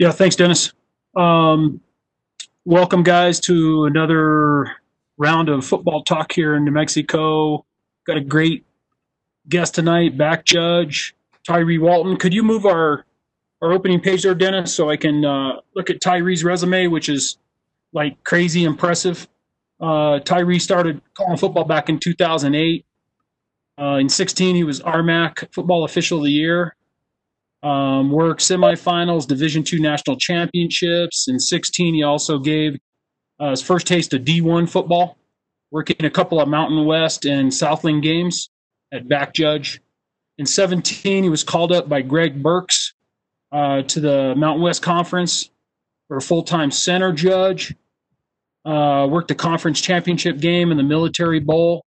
Yeah, thanks, Dennis. Um, welcome, guys, to another round of football talk here in New Mexico. Got a great guest tonight, back judge Tyree Walton. Could you move our our opening page there, Dennis, so I can uh, look at Tyree's resume, which is like crazy impressive. Uh, Tyree started calling football back in 2008. Uh, in 16, he was RMAC Football Official of the Year. Um, worked semifinals, Division two national championships. In 16, he also gave uh, his first taste of D1 football, working a couple of Mountain West and Southland games at back judge. In 17, he was called up by Greg Burks uh, to the Mountain West Conference for a full time center judge. Uh, worked a conference championship game in the Military Bowl.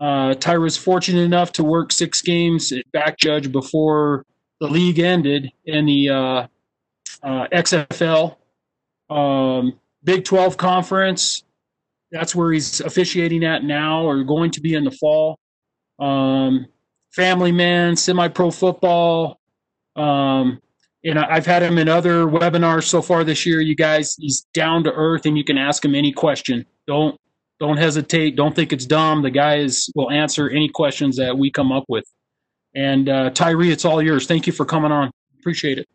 Uh, Tyree was fortunate enough to work six games at back judge before the league ended in the uh, uh, XFL. Um, Big 12 conference. That's where he's officiating at now or going to be in the fall. Um, family man, semi pro football. Um, and I've had him in other webinars so far this year. You guys, he's down to earth, and you can ask him any question. Don't don't hesitate. Don't think it's dumb. The guy is will answer any questions that we come up with. And uh, Tyree, it's all yours. Thank you for coming on. Appreciate it.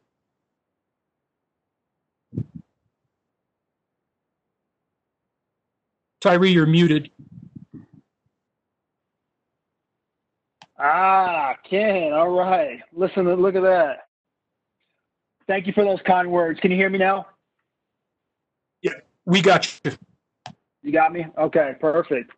Tyree, you're muted. Ah, Ken. All right. Listen, look at that. Thank you for those kind words. Can you hear me now? Yeah, we got you. You got me? Okay, perfect.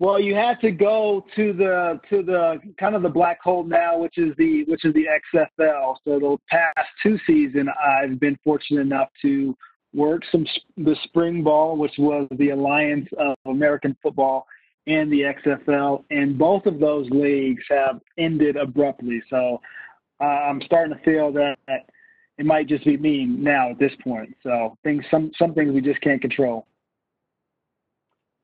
Well, you had to go to the to the kind of the black hole now, which is the which is the XFL. So the past two seasons, I've been fortunate enough to work some the spring ball, which was the Alliance of American Football, and the XFL, and both of those leagues have ended abruptly. So uh, I'm starting to feel that it might just be me now at this point. So things, some some things we just can't control.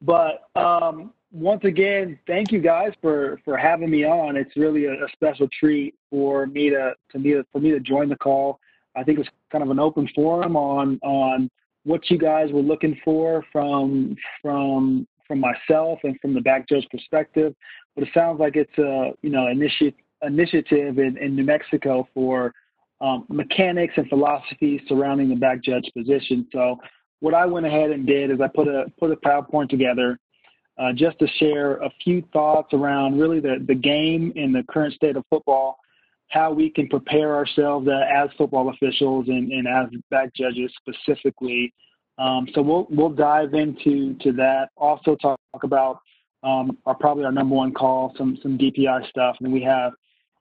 But um, once again, thank you guys for for having me on. It's really a, a, special treat for me to to me for me to join the call. I think it's kind of an open forum on on what you guys were looking for from from from myself and from the back judge perspective. But it sounds like it's a you know initiative initiative in, in New Mexico for um, mechanics and philosophy surrounding the back judge position. So what I went ahead and did is I put a put a PowerPoint together uh, just to share a few thoughts around really the, the game and the current state of football, how we can prepare ourselves as football officials and, and as back judges specifically. Um, so we'll we'll dive into to that. Also talk, talk about um, our probably our number one call, some some DPI stuff, and we have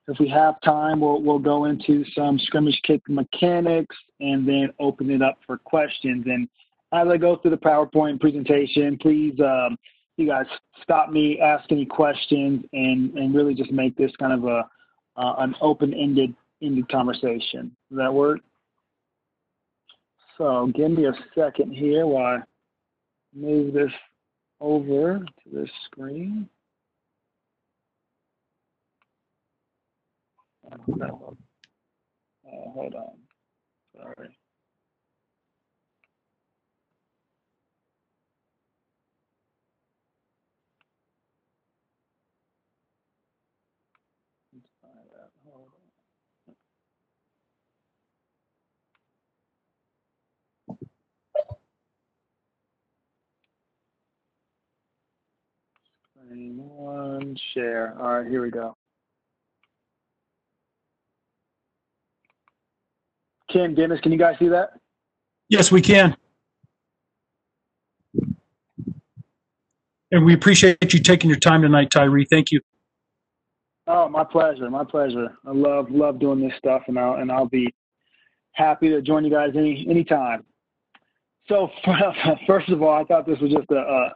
if we have time, we'll we'll go into some scrimmage kick mechanics and then open it up for questions. And as I go through the PowerPoint presentation, please um, you guys stop me, ask any questions, and and really just make this kind of a uh, an open-ended ended conversation. Does that work? So give me a second here while I move this over to this screen. Uh, hold on. Sorry. One share. All right, here we go. Ken, Dennis, can you guys see that? Yes, we can. And we appreciate you taking your time tonight, Tyree. Thank you. Oh, my pleasure. My pleasure. I love love doing this stuff, and I'll and I'll be happy to join you guys any anytime. So first of all, I thought this was just a, a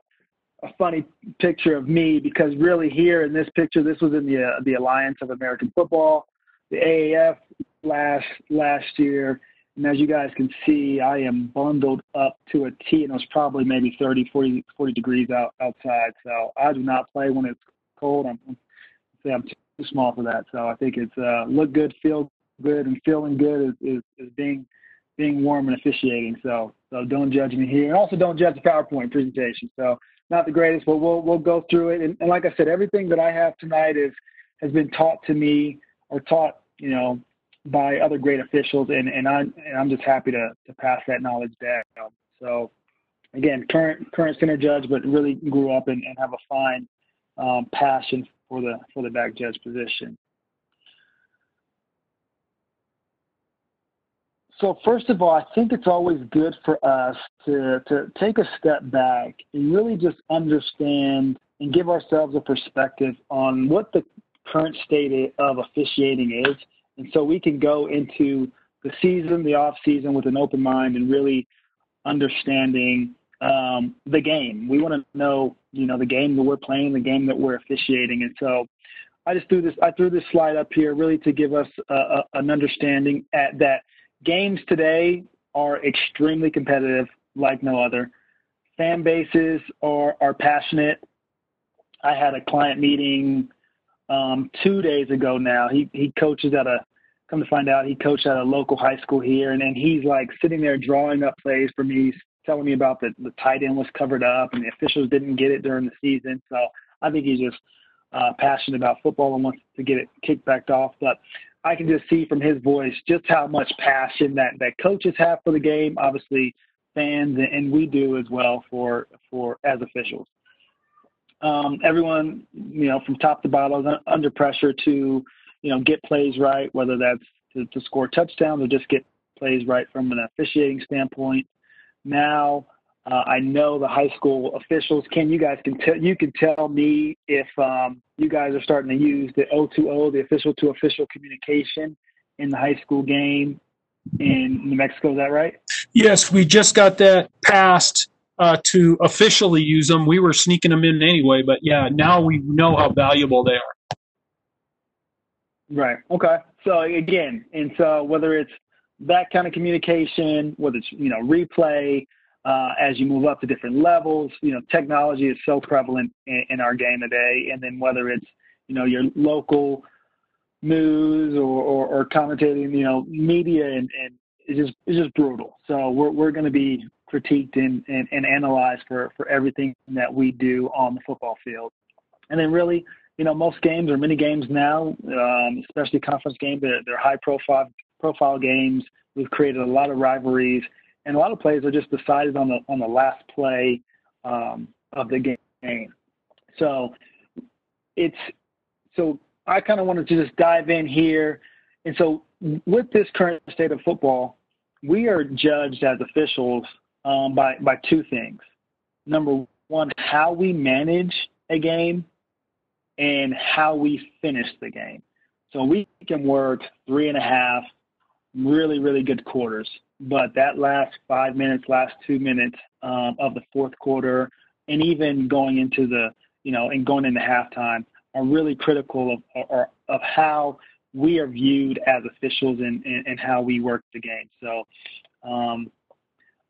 a funny picture of me because really here in this picture, this was in the uh, the Alliance of American Football, the AAF last last year. And as you guys can see, I am bundled up to a T, and it was probably maybe 30, 40, 40 degrees out outside. So I do not play when it's cold. I'm, say I'm too small for that. So I think it's uh, look good, feel good and feeling good is, is, is being being warm and officiating. So so don't judge me here, and also don't judge the PowerPoint presentation. So not the greatest, but we'll we'll go through it. And, and like I said, everything that I have tonight is has been taught to me or taught you know by other great officials, and and I and I'm just happy to to pass that knowledge back. So again, current current center judge, but really grew up and, and have a fine um, passion for the for the back judge position. So first of all, I think it's always good for us to to take a step back and really just understand and give ourselves a perspective on what the current state of officiating is, and so we can go into the season, the off season, with an open mind and really understanding um, the game. We want to know, you know, the game that we're playing, the game that we're officiating, and so I just threw this. I threw this slide up here really to give us a, a, an understanding at that games today are extremely competitive, like no other. Fan bases are are passionate. I had a client meeting um, two days ago now. He he coaches at a come to find out he coached at a local high school here, and then he's like sitting there drawing up plays for me, telling me about the the tight end was covered up and the officials didn't get it during the season. So I think he's just uh, passionate about football and wants to get it kicked back off. But I can just see from his voice just how much passion that that coaches have for the game. Obviously, fans and we do as well for for as officials. Um, everyone, you know, from top to bottom, under pressure to, you know, get plays right, whether that's to, to score touchdowns or just get plays right from an officiating standpoint. Now, uh, I know the high school officials. Ken, you guys can tell you can tell me if um, you guys are starting to use the O2O, the official to official communication in the high school game in New Mexico. Is that right? Yes, we just got that passed uh, to officially use them. We were sneaking them in anyway, but yeah, now we know how valuable they are. Right. Okay. So again, and so whether it's that kind of communication, whether it's you know replay, uh, as you move up to different levels. You know, technology is so prevalent in, in, our game today, and then whether it's you know your local news or, or, or commentating, you know, media and, and it's just it's just brutal. So we're we're going to be critiqued and, and, and analyzed for for everything that we do on the football field, and then really. You know, most games or many games now, um, especially conference games, they're, they're high profile profile games. We've created a lot of rivalries, and a lot of plays are just decided on the on the last play um, of the game. So it's so I kind of wanted to just dive in here, and so with this current state of football, we are judged as officials um, by by two things. Number one, how we manage a game, and how we finish the game. So we can work three and a half really really good quarters but that last five minutes, last two minutes um, of the fourth quarter, and even going into the, you know, and going into halftime are really critical of, of, how we are viewed as officials and, and, and how we work the game. So um,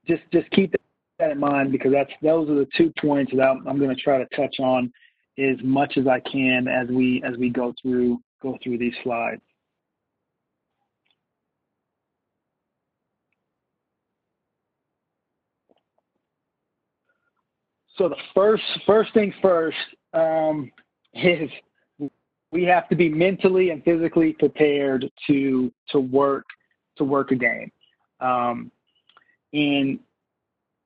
just just keep that in mind because that's those are the two points that I'm, I'm going to try to touch on as much as I can as we as we go through go through these slides. So the first first thing first um, is we have to be mentally and physically prepared to to work to work a game, um, and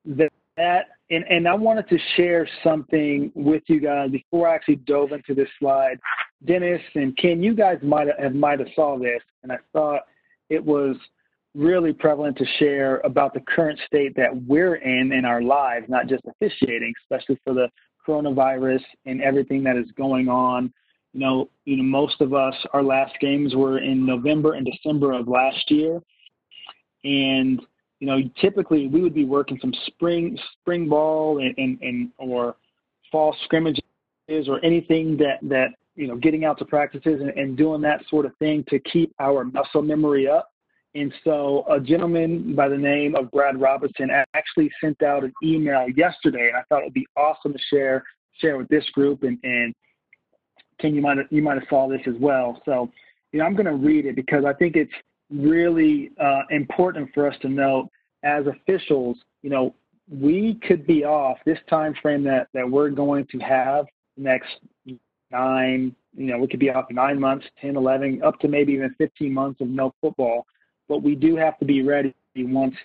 that, that and, and I wanted to share something with you guys before I actually dove into this slide. Dennis and Ken, you guys might have might have saw this, and I thought it was really prevalent to share about the current state that we're in in our lives, not just officiating, especially for the coronavirus and everything that is going on. You know, you know, most of us, our last games were in November and December of last year, and you know, typically we would be working some spring spring ball and, and, and or fall scrimmages or anything that that you know, getting out to practices and, and doing that sort of thing to keep our muscle memory up and so a gentleman by the name of Brad Robinson actually sent out an email yesterday, and I thought it would be awesome to share share with this group. And, and Ken, you might have, you might have saw this as well. So, you know, I'm going to read it because I think it's really uh, important for us to note as officials. You know, we could be off this time frame that that we're going to have next nine. You know, we could be off nine months, 10, 11, up to maybe even 15 months of no football. But we do have to be ready once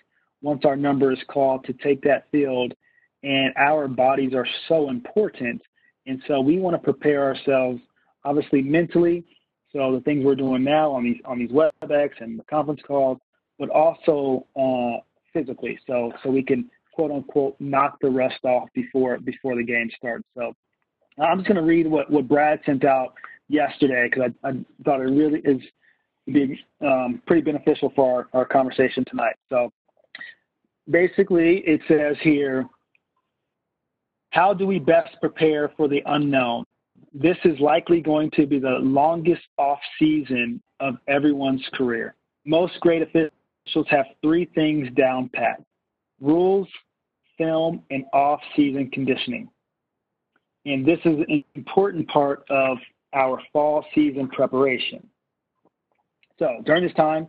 once our number is called to take that field. And our bodies are so important, and so we want to prepare ourselves, obviously mentally. So the things we're doing now on these on these WebEx and the conference calls, but also uh, physically. So so we can quote unquote knock the rust off before before the game starts. So I'm just going to read what, what Brad sent out yesterday because I, I thought it really is be um, pretty beneficial for our, our conversation tonight. So basically, it says here, how do we best prepare for the unknown? This is likely going to be the longest off season of everyone's career. Most great officials have three things down pat rules, film, and off season conditioning. And this is an important part of our fall season preparation. So during this time,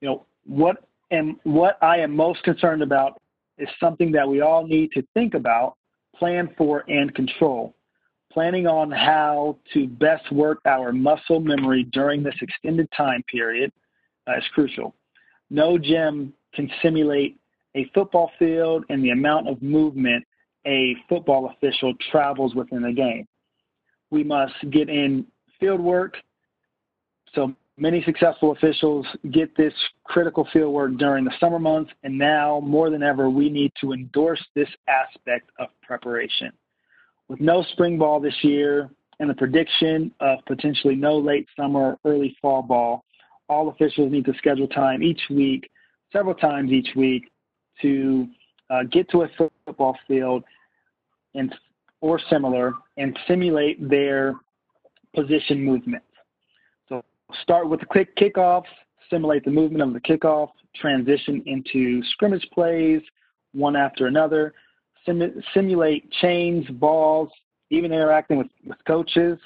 you know, what am what I am most concerned about is something that we all need to think about, plan for, and control. Planning on how to best work our muscle memory during this extended time period uh, is crucial. No gym can simulate a football field and the amount of movement a football official travels within a game. We must get in field work. So many successful officials get this critical field work during the summer months, and now more than ever, we need to endorse this aspect of preparation. With no spring ball this year and the prediction of potentially no late summer, early fall ball, all officials need to schedule time each week, several times each week, to uh, get to a football field and or similar and simulate their position movement. Start with the quick kickoffs, simulate the movement of the kickoff, transition into scrimmage plays, one after another, sim- simulate chains, balls, even interacting with, with coaches.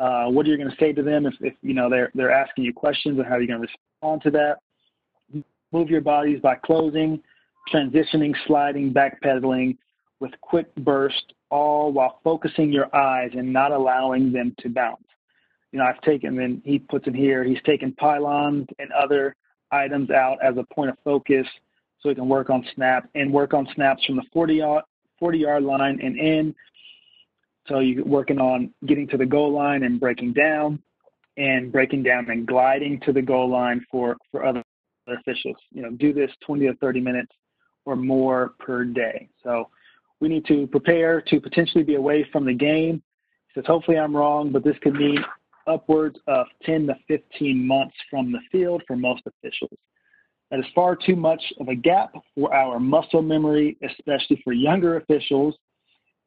Uh, what are you going to say to them if, if you know they're they're asking you questions and how are you going to respond to that? Move your bodies by closing, transitioning, sliding, backpedaling with quick burst, all while focusing your eyes and not allowing them to bounce. You know, I've taken, then he puts in here, he's taken pylons and other items out as a point of focus so he can work on snap and work on snaps from the 40 yard, 40 yard line and in. So you're working on getting to the goal line and breaking down and breaking down and gliding to the goal line for, for other officials. You know, do this 20 to 30 minutes or more per day. So we need to prepare to potentially be away from the game. He says, hopefully I'm wrong, but this could mean upwards of 10 to 15 months from the field for most officials. That is far too much of a gap for our muscle memory, especially for younger officials,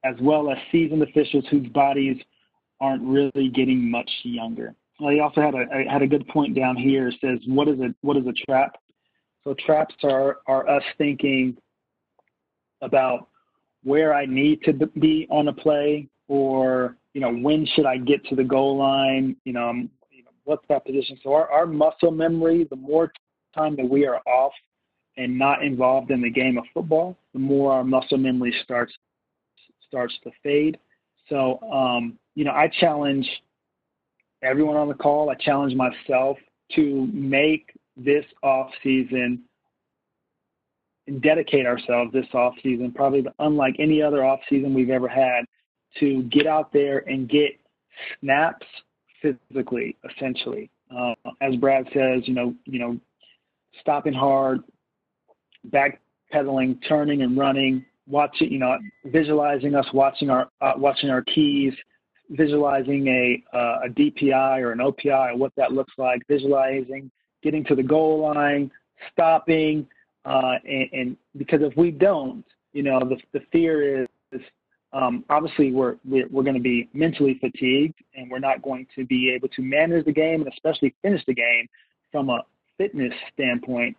as well as seasoned officials whose bodies aren't really getting much younger. Well, he also had a had a good point down here. It says, "What is a what is a trap?" So traps are are us thinking about where I need to be on a play, or you know when should I get to the goal line? You know, you know what's that position? So our, our muscle memory, the more time that we are off and not involved in the game of football, the more our muscle memory starts starts to fade. So um, you know, I challenge everyone on the call. I challenge myself to make this off season and dedicate ourselves this off season, probably unlike any other off season we've ever had, to get out there and get snaps physically, essentially. Uh, as Brad says, you know, you know, stopping hard, backpedaling, turning and running, watching, you know, visualizing us watching our uh, watching our keys, visualizing a uh, a DPI or an OPI, what that looks like, visualizing getting to the goal line, stopping, uh, and, and, because if we don't, you know, the, the fear is um, obviously we're we're, we're going to be mentally fatigued, and we're not going to be able to manage the game and especially finish the game from a fitness standpoint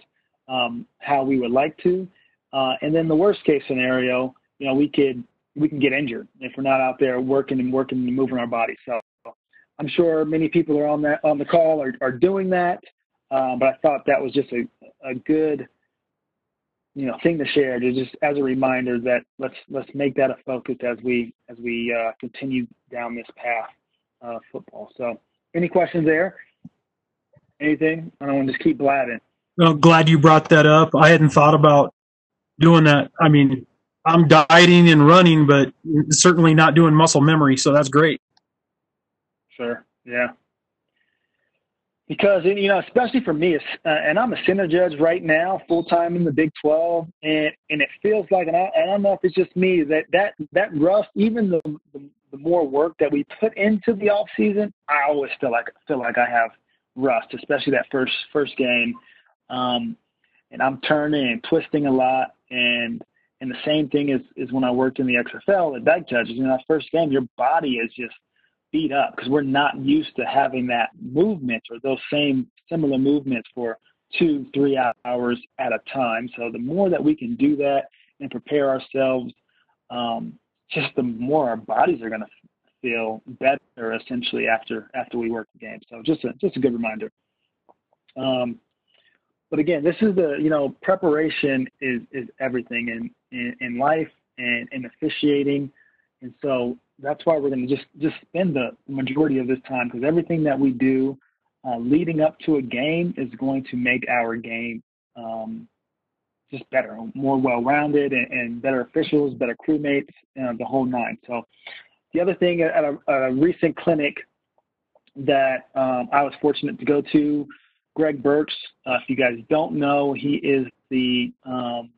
um, how we would like to. Uh, and then the worst case scenario, you know, we could we can get injured if we're not out there working and working and moving our body. So I'm sure many people are on that on the call are, are doing that. Um, but I thought that was just a, a good, you know, thing to share, to just as a reminder that let's let's make that a focus as we as we uh, continue down this path of football. So, any questions there? Anything? I don't want to just keep blabbing. Well, glad you brought that up. I hadn't thought about doing that. I mean, I'm dieting and running, but certainly not doing muscle memory. So that's great. Sure. Yeah. Because you know, especially for me, uh, and I'm a center judge right now, full time in the Big 12, and and it feels like, and I, I don't know if it's just me that that that rust, even the, the the more work that we put into the off season, I always feel like feel like I have rust, especially that first first game. Um, and I'm turning and twisting a lot, and and the same thing is is when I worked in the XFL at back judges. In that first game, your body is just beat up because we're not used to having that movement or those same similar movements for two, three hours at a time. So the more that we can do that and prepare ourselves, um, just the more our bodies are going to feel better essentially after after we work the game. So just a just a good reminder. Um, but again, this is the you know preparation is is everything in in, in life and in officiating, and so that's why we're going to just just spend the majority of this time because everything that we do uh, leading up to a game is going to make our game um, just better, more well-rounded, and, and, better officials, better crewmates, uh, the whole nine. So the other thing at a, a recent clinic that um, I was fortunate to go to Greg Burks. Uh, if you guys don't know, he is the um,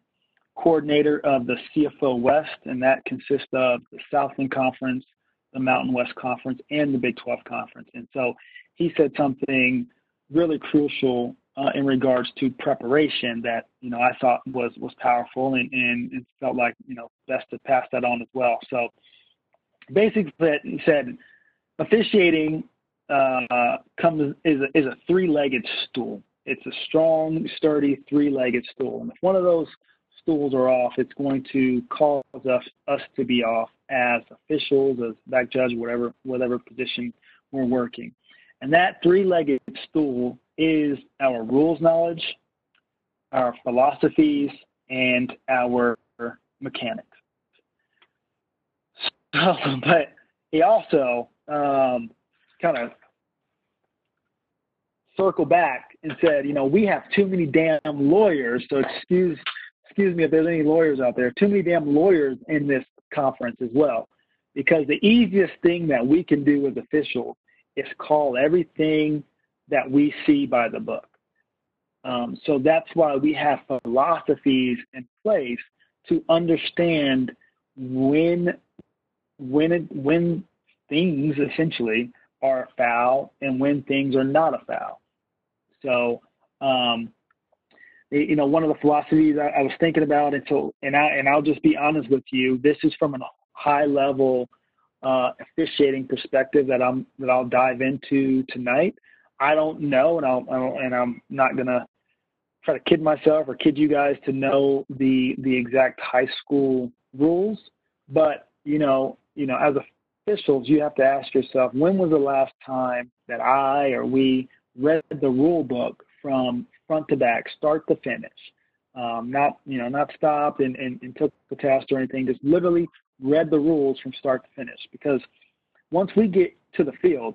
coordinator of the CFO West, and that consists of the Southland Conference, the Mountain West Conference, and the Big 12 Conference. And so he said something really crucial uh, in regards to preparation that you know I thought was was powerful and, and it felt like you know best to pass that on as well. So basically, he said officiating uh, comes is a, is a three-legged stool. It's a strong, sturdy three-legged stool, and if one of those stools are off, it's going to cause us us to be off as officials, as back judge, whatever whatever position we're working. And that three-legged stool is our rules knowledge, our philosophies, and our mechanics. So, but he also um, kind of circled back and said, you know, we have too many damn lawyers. So excuse excuse me if there's any lawyers out there. Too many damn lawyers in this conference as well, because the easiest thing that we can do as officials is call everything that we see by the book. Um, so that's why we have philosophies in place to understand when when it, when things essentially are foul and when things are not a foul. So, um, you know, one of the philosophies I, I, was thinking about, and so, and I and I'll just be honest with you, this is from a high level uh, officiating perspective that I'm that I'll dive into tonight. I don't know, and I'll, I'll and I'm not gonna try to kid myself or kid you guys to know the the exact high school rules, but you know, you know, as officials, you have to ask yourself, when was the last time that I or we read the rule book from front to back, start to finish? Um, not you know, not stopped and, and, and took the test or anything. Just literally read the rules from start to finish. Because once we get to the field,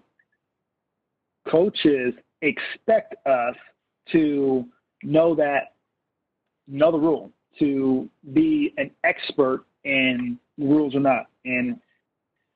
coaches expect us to know that know the rule, to be an expert in rules or not. And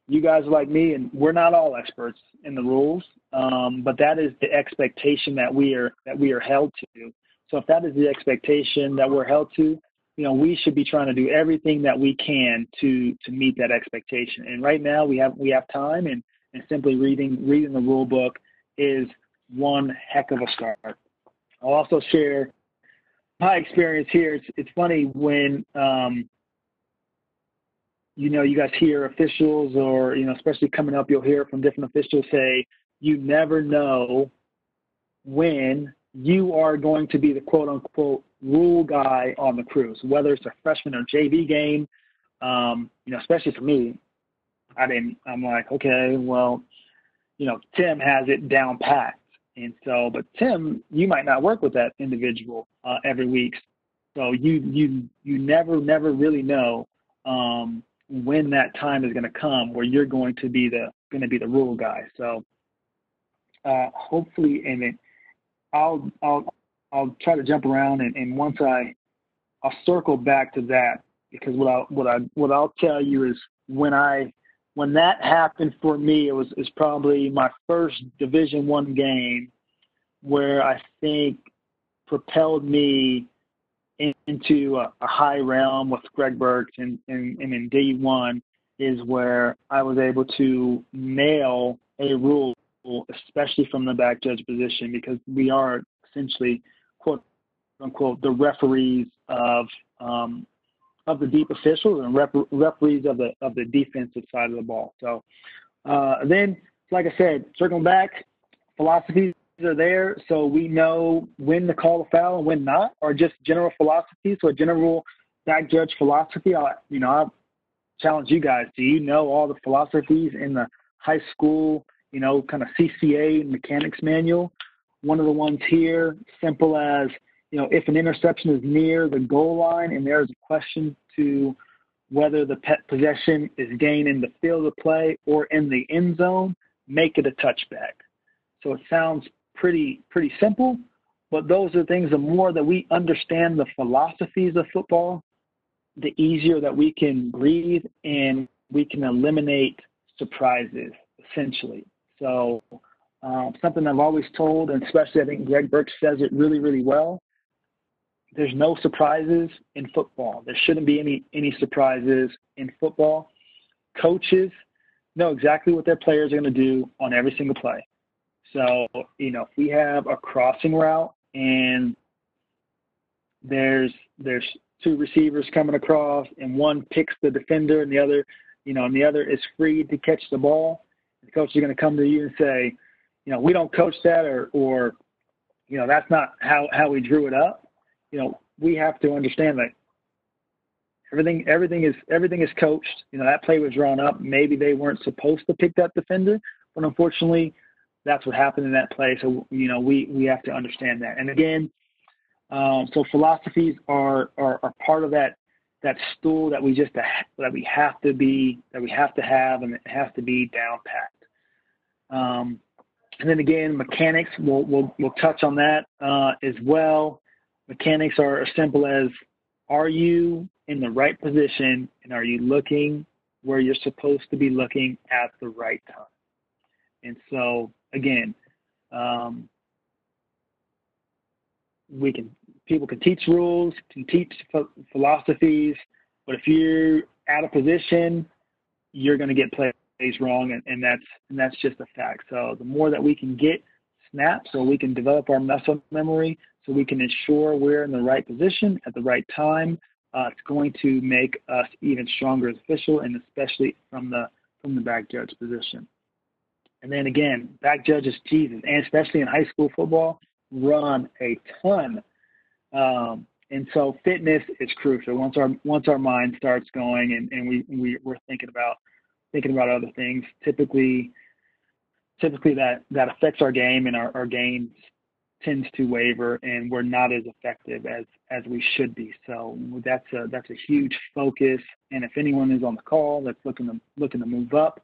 you guys are like me, and we're not all experts in the rules, um, but that is the expectation that we are that we are held to. So if that is the expectation that we're held to, you know, we should be trying to do everything that we can to to meet that expectation. And right now we have we have time, and and simply reading reading the rule book is one heck of a start. I'll also share my experience here. It's it's funny when um, you know you guys hear officials or you know especially coming up you'll hear from different officials say you never know when you are going to be the quote unquote rule guy on the crew. So whether it's a freshman or JV game, um, you know, especially for me, I didn't. I'm like, okay, well, you know, Tim has it down packed. And so, but Tim, you might not work with that individual uh, every week. So you you you never never really know um, when that time is going to come where you're going to be the going to be the rule guy. So uh, hopefully, and then I'll I'll I'll try to jump around and, and once I I'll circle back to that because what I what I what I'll tell you is when I when that happened for me, it was is probably my first Division One game where I think propelled me into a, a, high realm with Greg Burks and, and, and in day one is where I was able to nail a rule, especially from the back judge position, because we are essentially quote unquote the referees of um, of the deep officials and rep- referees of the of the defensive side of the ball. So uh, then, like I said, circling back, philosophies are there, so we know when to call a foul and when not, or just general philosophy. So a general back judge philosophy. I, you know, I challenge you guys. Do you know all the philosophies in the high school, you know, kind of CCA mechanics manual? One of the ones here, simple as you know, if an interception is near the goal line and there's a question to whether the pet possession is gained in the field of play or in the end zone, make it a touchback. So it sounds pretty pretty simple, but those are things. The more that we understand the philosophies of football, the easier that we can breathe and we can eliminate surprises essentially. So um, something I've always told, and especially I think Greg Burke says it really really well there's no surprises in football. There shouldn't be any any surprises in football. Coaches know exactly what their players are going to do on every single play. So, you know, if we have a crossing route and there's there's two receivers coming across and one picks the defender and the other, you know, and the other is free to catch the ball, the coach is going to come to you and say, you know, we don't coach that or or you know, that's not how how we drew it up you know, we have to understand that everything everything is everything is coached. You know, that play was drawn up. Maybe they weren't supposed to pick that defender, but unfortunately, that's what happened in that play. So you know, we we have to understand that. And again, um, so philosophies are, are are part of that that stool that we just that we have to be that we have to have and it has to be down packed. Um, and then again, mechanics. We'll we'll, we'll touch on that uh, as well. Mechanics are as simple as are you in the right position and are you looking where you're supposed to be looking at the right time? And so, again, um, we can people can teach rules, can teach philosophies, but if you're out of position, you're going to get plays wrong, and, and that's and that's just a fact. So the more that we can get snaps, so we can develop our muscle memory, so we can ensure we're in the right position at the right time. Uh, it's going to make us even stronger as official, and especially from the from the back judge position. And then again, back judges, Jesus, and especially in high school football, run a ton. Um, and so fitness is crucial. Once our once our mind starts going, and, and we, we we're thinking about thinking about other things. Typically, typically that that affects our game and our, our games tends to waver and we're not as effective as as we should be. So that's a that's a huge focus. And if anyone is on the call that's looking to looking to move up,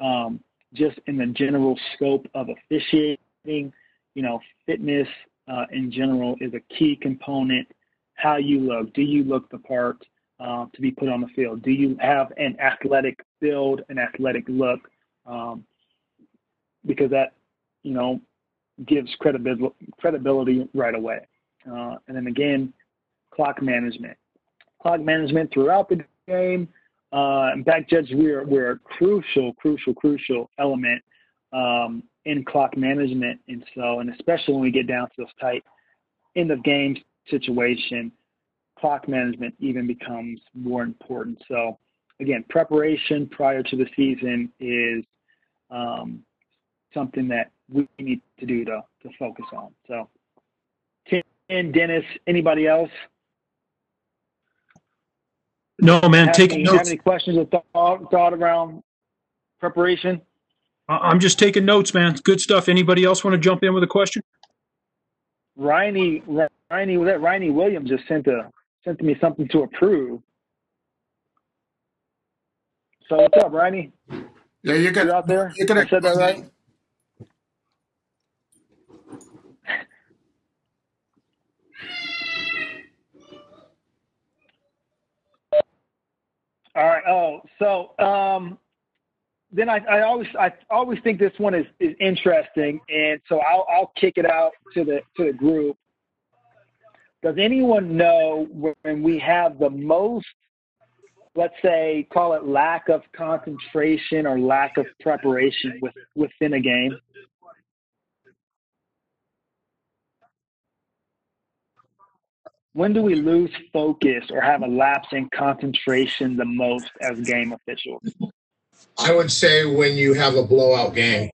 um, just in the general scope of officiating, you know, fitness uh, in general is a key component. How you look, do you look the part uh, to be put on the field? Do you have an athletic build, an athletic look? Um, because that, you know, gives credibility credibility right away. Uh, and then again, clock management. Clock management throughout the game. Uh, and back judge, we're, we're a crucial, crucial, crucial element um, in clock management. And so, and especially when we get down to those tight end of game situation, clock management even becomes more important. So, again, preparation prior to the season is um, something that we need to do to, to focus on. So, Ken, Dennis, anybody else? No, man. Have taking any, notes. Have any questions or thought, thought around preparation? I- I'm just taking notes, man. Good stuff. Anybody else want to jump in with a question? Riney, Riney, was that Riney Williams just sent a sent me something to approve. So what's up, Riney? Yeah, you're good. You out there? You're gonna I said that right? All right. Oh, so um, then I, I always I always think this one is, is interesting, and so I'll I'll kick it out to the to the group. Does anyone know when we have the most, let's say, call it lack of concentration or lack of preparation with, within a game? When do we lose focus or have a lapse in concentration the most as game officials? I would say when you have a blowout game.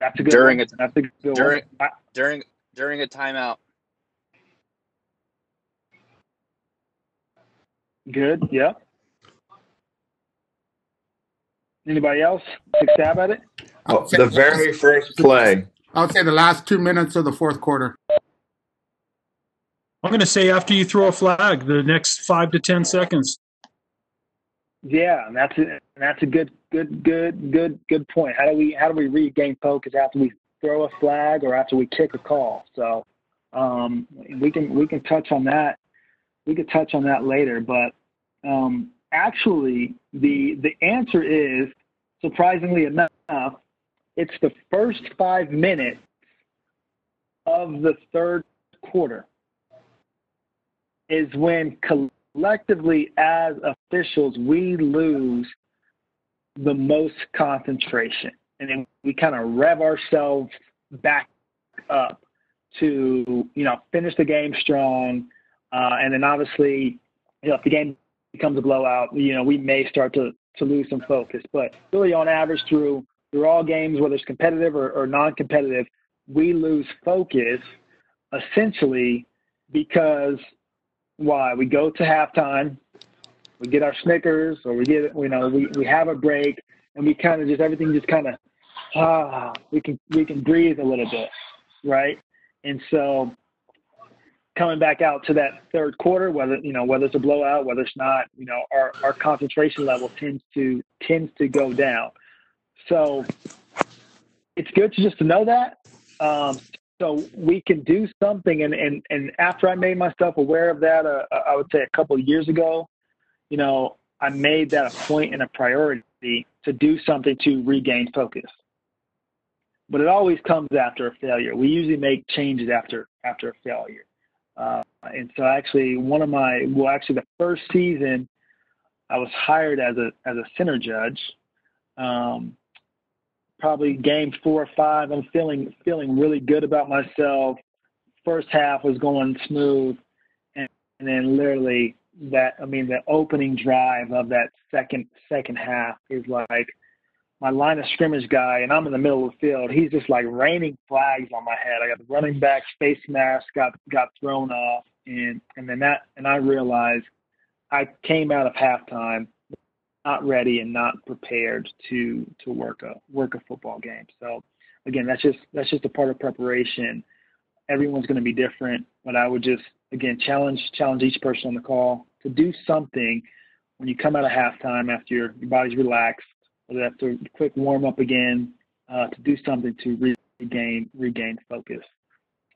That's a good During one. a- That's a good during- one. During during a timeout. Good. Yep. Anybody else take stab at it? Oh, the very first play. I would say the last two minutes of the fourth quarter. I'm going to say after you throw a flag, the next five to 10 seconds. Yeah, and that's a, that's a good, good, good, good, good point. How do we how do we regain focus after we throw a flag or after we kick a call? So um, we can we can touch on that. We could touch on that later, but um, actually, the the answer is surprisingly enough, it's the first five minutes of the third quarter is when collectively as officials we lose the most concentration. And then we kind of rev ourselves back up to you know finish the game strong uh, and then obviously you know if the game becomes a blowout you know we may start to to lose some focus. But really on average through through all games whether it's competitive or, or non-competitive we lose focus essentially because why we go to halftime, we get our Snickers, or we get you know we, we have a break, and we kind of just everything just kind of ah we can we can breathe a little bit, right? And so coming back out to that third quarter, whether you know whether it's a blowout, whether it's not, you know our our concentration level tends to tends to go down. So it's good to just to know that. Um, so we can do something. And, and, and after i made myself aware of that uh, i would say a couple of years ago you know i made that a point and a priority to do something to regain focus. But it always comes after a failure. We usually make changes after after a failure. Uh, and so actually one of my well actually the first season i was hired as a as a center judge um, probably game four or five. I'm feeling feeling really good about myself. First half was going smooth, and, and then literally that I mean the opening drive of that second second half is like my line of scrimmage guy, and I'm in the middle of the field. He's just like raining flags on my head. I got the running back's face mask got got thrown off, and and then that and I realized I came out of halftime not ready and not prepared to to work a work a football game. So again, that's just that's just a part of preparation. Everyone's going to be different, but I would just again challenge challenge each person on the call to do something when you come out of halftime after your, your body's relaxed, whether that's a quick warm up again, uh, to do something to regain regain focus.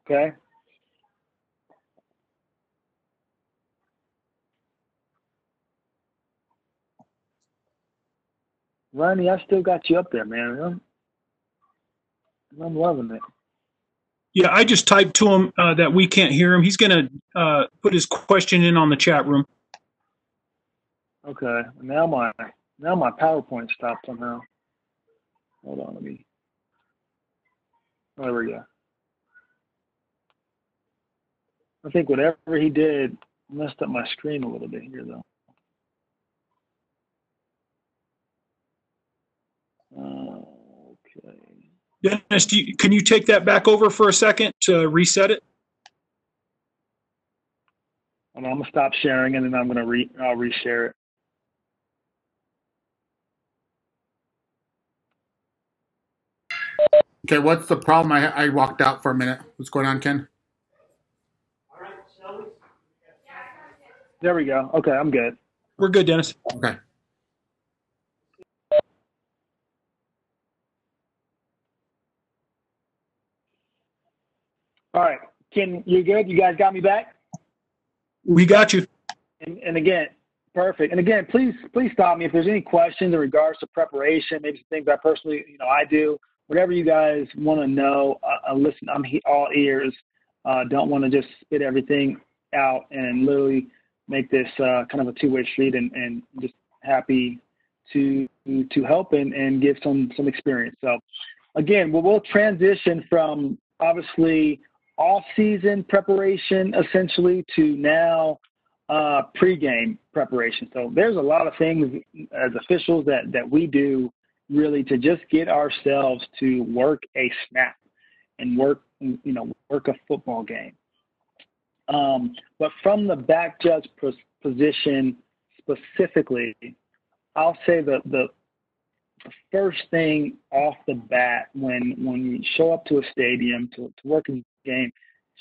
Okay. Ronnie, I still got you up there, man. I'm, I'm loving it. Yeah, I just typed to him uh, that we can't hear him. He's going to uh, put his question in on the chat room. Okay. Now my now my PowerPoint stopped somehow. Hold on, let me. There we go. I think whatever he did messed up my screen a little bit here, though. Dennis, you, can you take that back over for a second to reset it? And I'm gonna stop sharing and then I'm gonna re I'll reshare it. Okay, what's the problem? I, I walked out for a minute. What's going on, Ken? There we go. Okay, I'm good. We're good, Dennis. Okay. All right, Ken, you good? You guys got me back? We got you. And, and again, perfect. And again, please please stop me if there's any questions in regards to preparation, maybe some things I personally, you know, I do. Whatever you guys want to know, uh, uh, listen. I'm he- all ears. Uh, don't want to just spit everything out and literally make this uh, kind of a two-way street, and, and just happy to to help and, and give some some experience. So again, we'll, we'll transition from obviously off-season preparation essentially to now uh, pregame preparation. So there's a lot of things as officials that that we do really to just get ourselves to work a snap and work you know work a football game. Um, but from the back judge position specifically, I'll say the, the the first thing off the bat when when you show up to a stadium to, to work a game,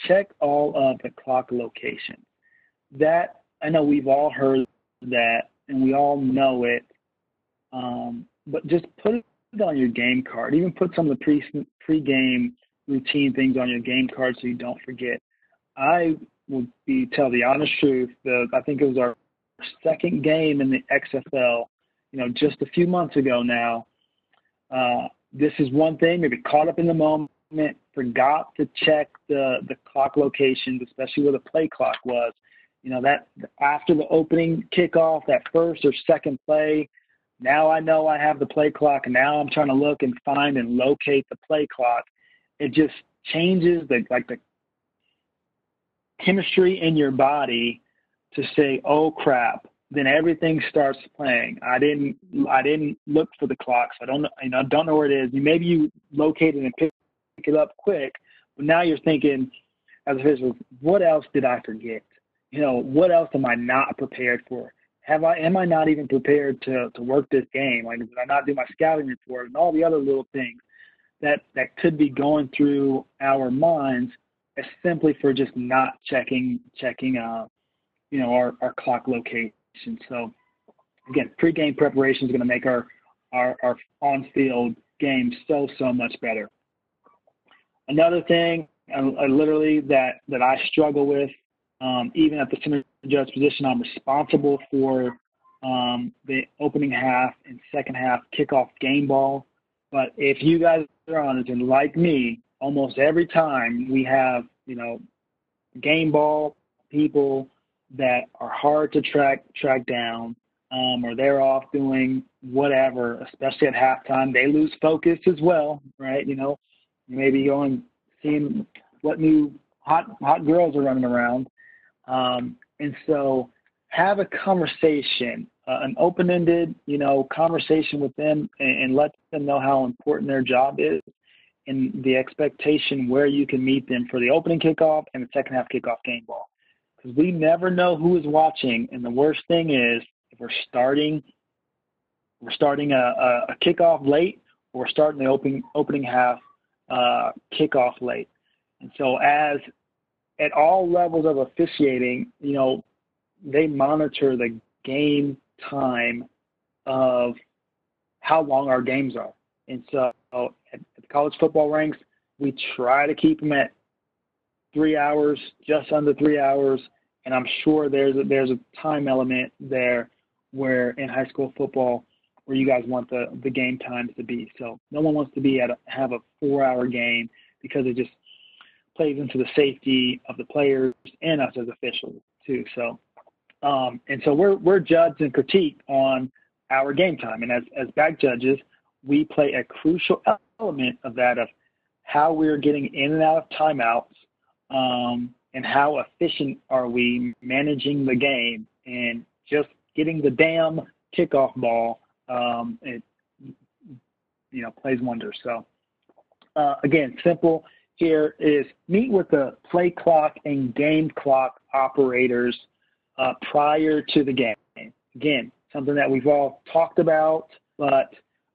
check all of the clock locations. That I know we've all heard that and we all know it, um, but just put it on your game card. Even put some of the pre pre-game routine things on your game card so you don't forget. I will be tell the honest truth. The I think it was our second game in the XFL. You know, just a few months ago now. Uh, this is one thing. Maybe caught up in the moment, forgot to check the the clock locations, especially where the play clock was. You know that after the opening kickoff, that first or second play. Now I know I have the play clock, now I'm trying to look and find and locate the play clock. It just changes the like the chemistry in your body to say, "Oh crap!" Then everything starts playing. I didn't, I didn't look for the clock, so I don't, know, you know, I don't know where it is. Maybe you locate it and pick it up quick, but now you're thinking, as a official, what else did I forget? You know, what else am I not prepared for? Have I, am I not even prepared to to work this game? Like, did I not do my scouting report and all the other little things that that could be going through our minds simply for just not checking checking uh you know our, our clock location. So again, pregame preparation is going to make our our, our on field game so so much better. Another thing, I, I literally that that I struggle with, um, even at the center judge position, I'm responsible for um, the opening half and second half kickoff game ball. But if you guys are honest and like me, almost every time we have, you know, game ball people that are hard to track track down, um, or they're off doing whatever, especially at halftime. They lose focus as well, right? You know, maybe going seeing what new hot hot girls are running around, um, and so have a conversation, uh, an open-ended, you know, conversation with them, and, and let them know how important their job is, and the expectation where you can meet them for the opening kickoff and the second half kickoff game ball, because we never know who is watching, and the worst thing is if we're starting, we're starting a, a, a kickoff late, or starting the opening opening half uh, kickoff late. And so, as at all levels of officiating, you know, they monitor the game time of how long our games are. And so, at, the college football ranks, we try to keep them at three hours, just under three hours. And I'm sure there's a, there's a time element there where in high school football where you guys want the, the game times to be. So no one wants to be at a, have a four hour game because it just plays into the safety of the players and us as officials too. So um, and so we're we're judged and critiqued on our game time. And as as back judges, we play a crucial element of that of how we're getting in and out of timeouts um, and how efficient are we managing the game and just getting the damn kickoff ball um, it you know plays wonders. So uh, again, simple here is meet with the play clock and game clock operators uh, prior to the game. Again, something that we've all talked about, but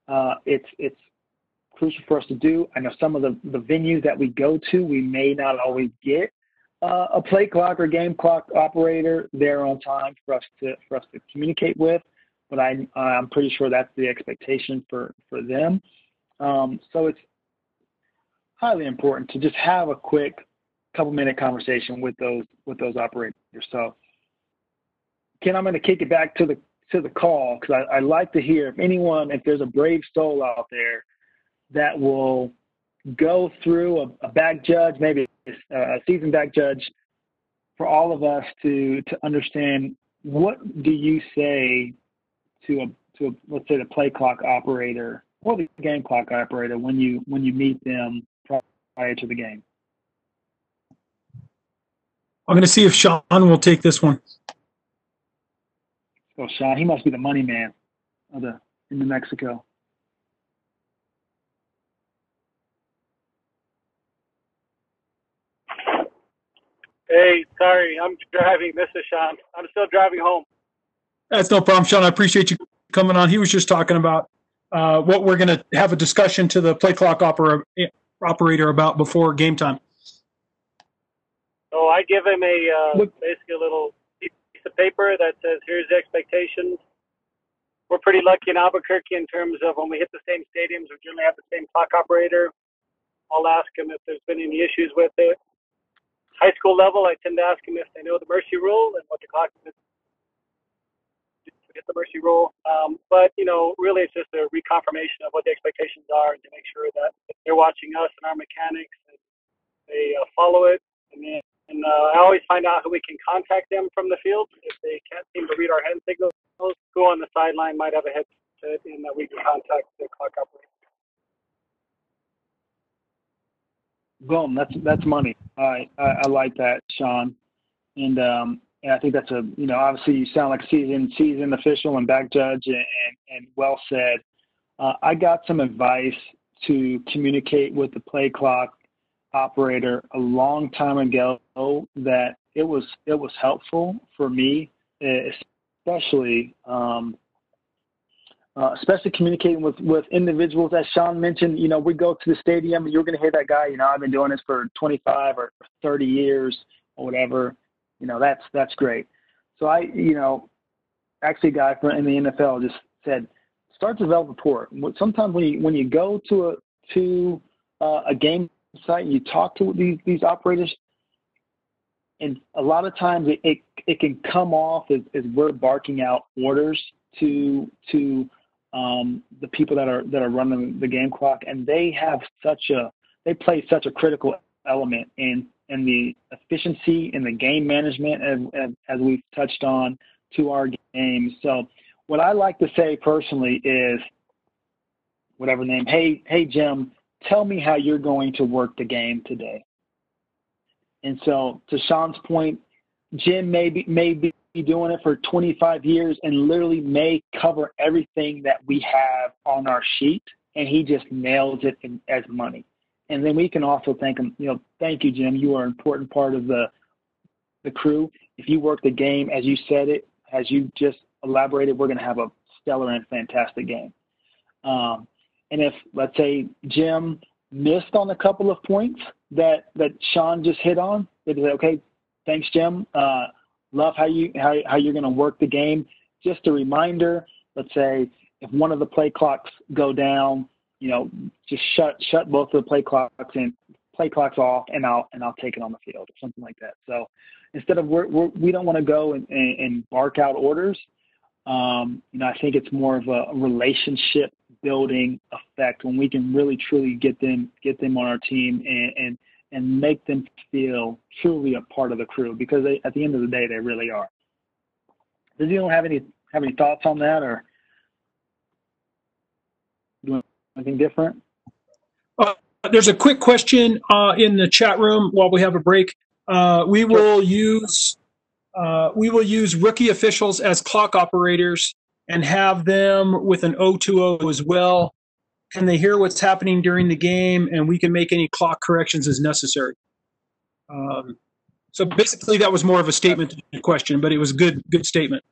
uh, it's it's crucial for us to do. I know some of the, the venues that we go to, we may not always get uh, a play clock or game clock operator there on time for us to for us to communicate with. But I, I'm pretty sure that's the expectation for for them. Um, so it's highly important to just have a quick couple minute conversation with those with those operators. So Ken, I'm going to kick it back to the to the call because I, I like to hear if anyone, if there's a brave soul out there that will go through a, a back judge, maybe a seasoned back judge, for all of us to to understand what do you say to a to a, let's say the play clock operator or the game clock operator when you when you meet them prior to the game. I'm going to see if Sean will take this one. Oh, Sean, he must be the money man of the in New Mexico. Hey, sorry, I'm driving. This is Sean. I'm still driving home. That's no problem, Sean. I appreciate you coming on. He was just talking about uh, what we're going to have a discussion to the play clock opera, operator about before game time. So I give him a uh, basically a little piece of paper that says, "Here's the expectations." We're pretty lucky in Albuquerque in terms of when we hit the same stadiums, we generally have the same clock operator. I'll ask him if there's been any issues with it high school level, I tend to ask him if they know the mercy rule and what the clock get the mercy rule. Um, but you know, really, it's just a reconfirmation of what the expectations are, and to make sure that they're watching us and our mechanics, and they uh, follow it. And then, and uh, I always find out who we can contact them from the field if they can't seem to read our hand signals. Who on the sideline might have a headset, and that we can contact the clock operator. Boom. That's that's money. I, I, I like that, Sean. And um, and I think that's a you know obviously you sound like seasoned seasoned official and back judge and and, and well said. Uh, I got some advice to communicate with the play clock operator a long time ago that it was it was helpful for me, especially um, uh, especially communicating with with individuals. As Sean mentioned, you know, we go to the stadium and you're going to hear that guy. You know, I've been doing this for 25 or 30 years or whatever. You know, that's that's great. So I, you know, actually, a guy from in the NFL just said, start to develop rapport. Sometimes when you when you go to a to uh, a game site, you talk to these these operators, and a lot of times it it, it can come off as, as we're barking out orders to to um, the people that are that are running the game clock, and they have such a they play such a critical element in in the efficiency in the game management as, as, as we've touched on to our games. So what I like to say personally is whatever name, hey, hey Jim, tell me how you're going to work the game today. And so to Sean's point, Jim may be, may be doing it for 25 years and literally may cover everything that we have on our sheet, and he just nails it in, as money. And then we can also thank him. You know, thank you, Jim. You are an important part of the the crew. If you work the game as you said it, as you just elaborated, we're going to have a stellar and fantastic game. Um, and if let's say Jim missed on a couple of points that that Sean just hit on, they'd say, okay, thanks, Jim. Uh, love how you how, how you're going to work the game. Just a reminder. Let's say if one of the play clocks go down, you know, just shut shut both of the play clocks and play clocks off, and I'll and I'll take it on the field or something like that. So instead of we're, we're, we do not want to go and, and, and, bark out orders. Um, you know, I think it's more of a relationship building effect when we can really truly get them get them on our team and, and and make them feel truly a part of the crew because they, at the end of the day, they really are. Does anyone have any have any thoughts on that or doing anything different? Uh, there's a quick question uh, in the chat room while we have a break. Uh, we will use uh, we will use rookie officials as clock operators and have them with an O2O as well. Can they hear what's happening during the game and we can make any clock corrections as necessary? Um, so basically that was more of a statement question but it was a good good statement.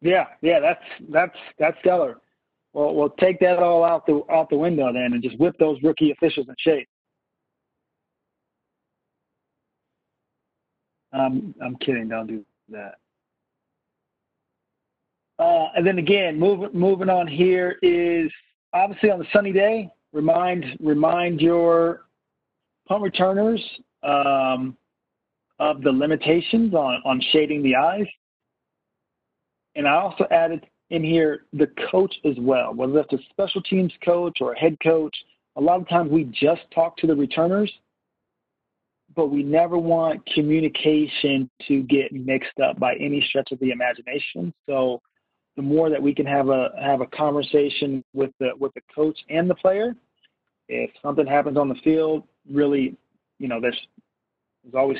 Yeah yeah that's that's that's stellar well, we'll take that all out the out the window then, and just whip those rookie officials in shape. Um, I'm kidding. Don't do that. Uh, and then again, moving moving on here is obviously on the sunny day. Remind remind your punt returners um, of the limitations on on shading the eyes. And I also added in here the coach as well, whether that's a special teams coach or a head coach. A lot of times we just talk to the returners but we never want communication to get mixed up by any stretch of the imagination. So the more that we can have a have a conversation with the with the coach and the player, if something happens on the field, really, you know, there's there's always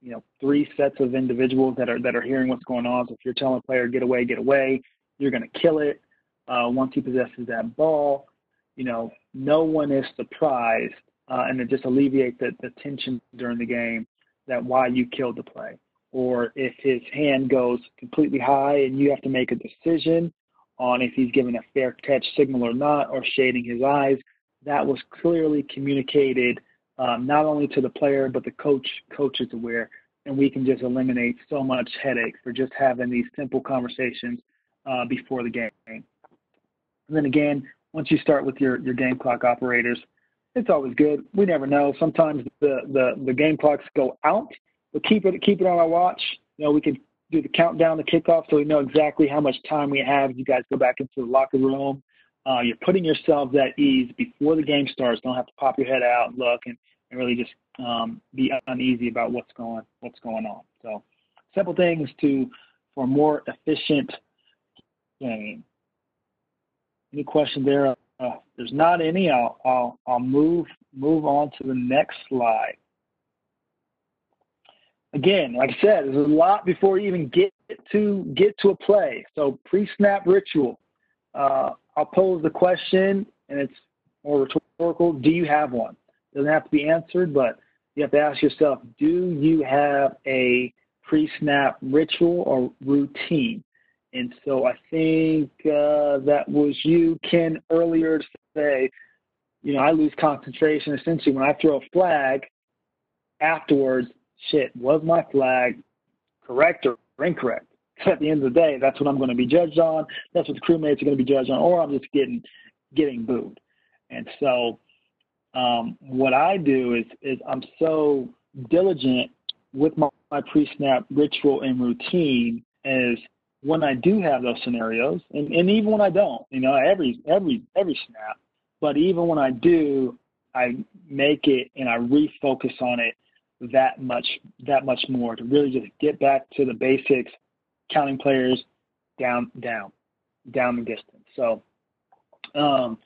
you know three sets of individuals that are that are hearing what's going on. So if you're telling a player get away, get away, you're going to kill it uh, once he possesses that ball. You know, no one is surprised uh, and it just alleviates the, the tension during the game that why you killed the play. Or if his hand goes completely high and you have to make a decision on if he's giving a fair catch signal or not, or shading his eyes, that was clearly communicated um, not only to the player but the coach. Coach is aware, and we can just eliminate so much headache for just having these simple conversations uh, before the game. And then again, once you start with your your game clock operators, it's always good. We never know. Sometimes the, the, the game clocks go out, but keep it keep it on our watch. You know, we can do the countdown, the kickoff, so we know exactly how much time we have. You guys go back into the locker room. Uh, you're putting yourselves at ease before the game starts. Don't have to pop your head out and look and, and really just um, be uneasy about what's going what's going on. So simple things to for more efficient game. Any question there? Uh, there's not any. I'll, I'll, I'll move, move on to the next slide. Again, like I said, there's a lot before you even get to get to a play. So pre-snap ritual. Uh, I'll pose the question, and it's more rhetorical. Do you have one? It doesn't have to be answered, but you have to ask yourself: Do you have a pre-snap ritual or routine? And so I think uh, that was you, Ken, earlier to say, you know, I lose concentration essentially when I throw a flag afterwards. Shit, was my flag correct or incorrect? At the end of the day, that's what I'm going to be judged on. That's what the crewmates are going to be judged on, or I'm just getting getting booed. And so, um, what I do is is I'm so diligent with my, my pre-snap ritual and routine is when I do have those scenarios, and, and even when I don't, you know, every every every snap, but even when I do, I make it and I refocus on it that much that much more to really just get back to the basics, counting players down down down the distance. So, um,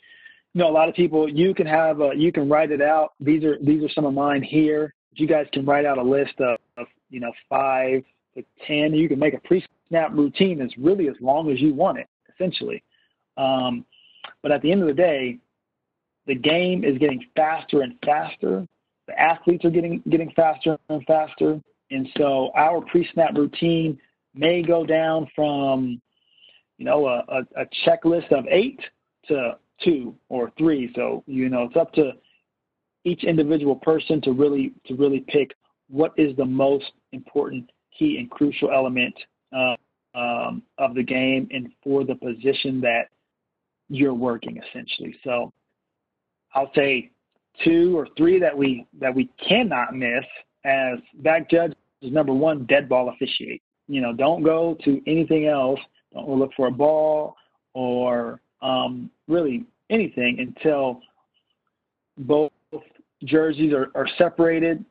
you know, a lot of people you can have a, you can write it out. These are these are some of mine here. You guys can write out a list of, of you know five to ten. You can make a pre snap routine is really as long as you want it, essentially. Um, but at the end of the day, the game is getting faster and faster. The athletes are getting getting faster and faster, and so our pre-snap routine may go down from, you know, a, a, a checklist of eight to two or three. So you know, it's up to each individual person to really to really pick what is the most important key and crucial element uh, um, of the game and for the position that you're working essentially. So I'll say two or three that we that we cannot miss as back judge is number one, dead ball officiate. You know, don't go to anything else. Don't look for a ball or um, really anything until both jerseys are, are separated.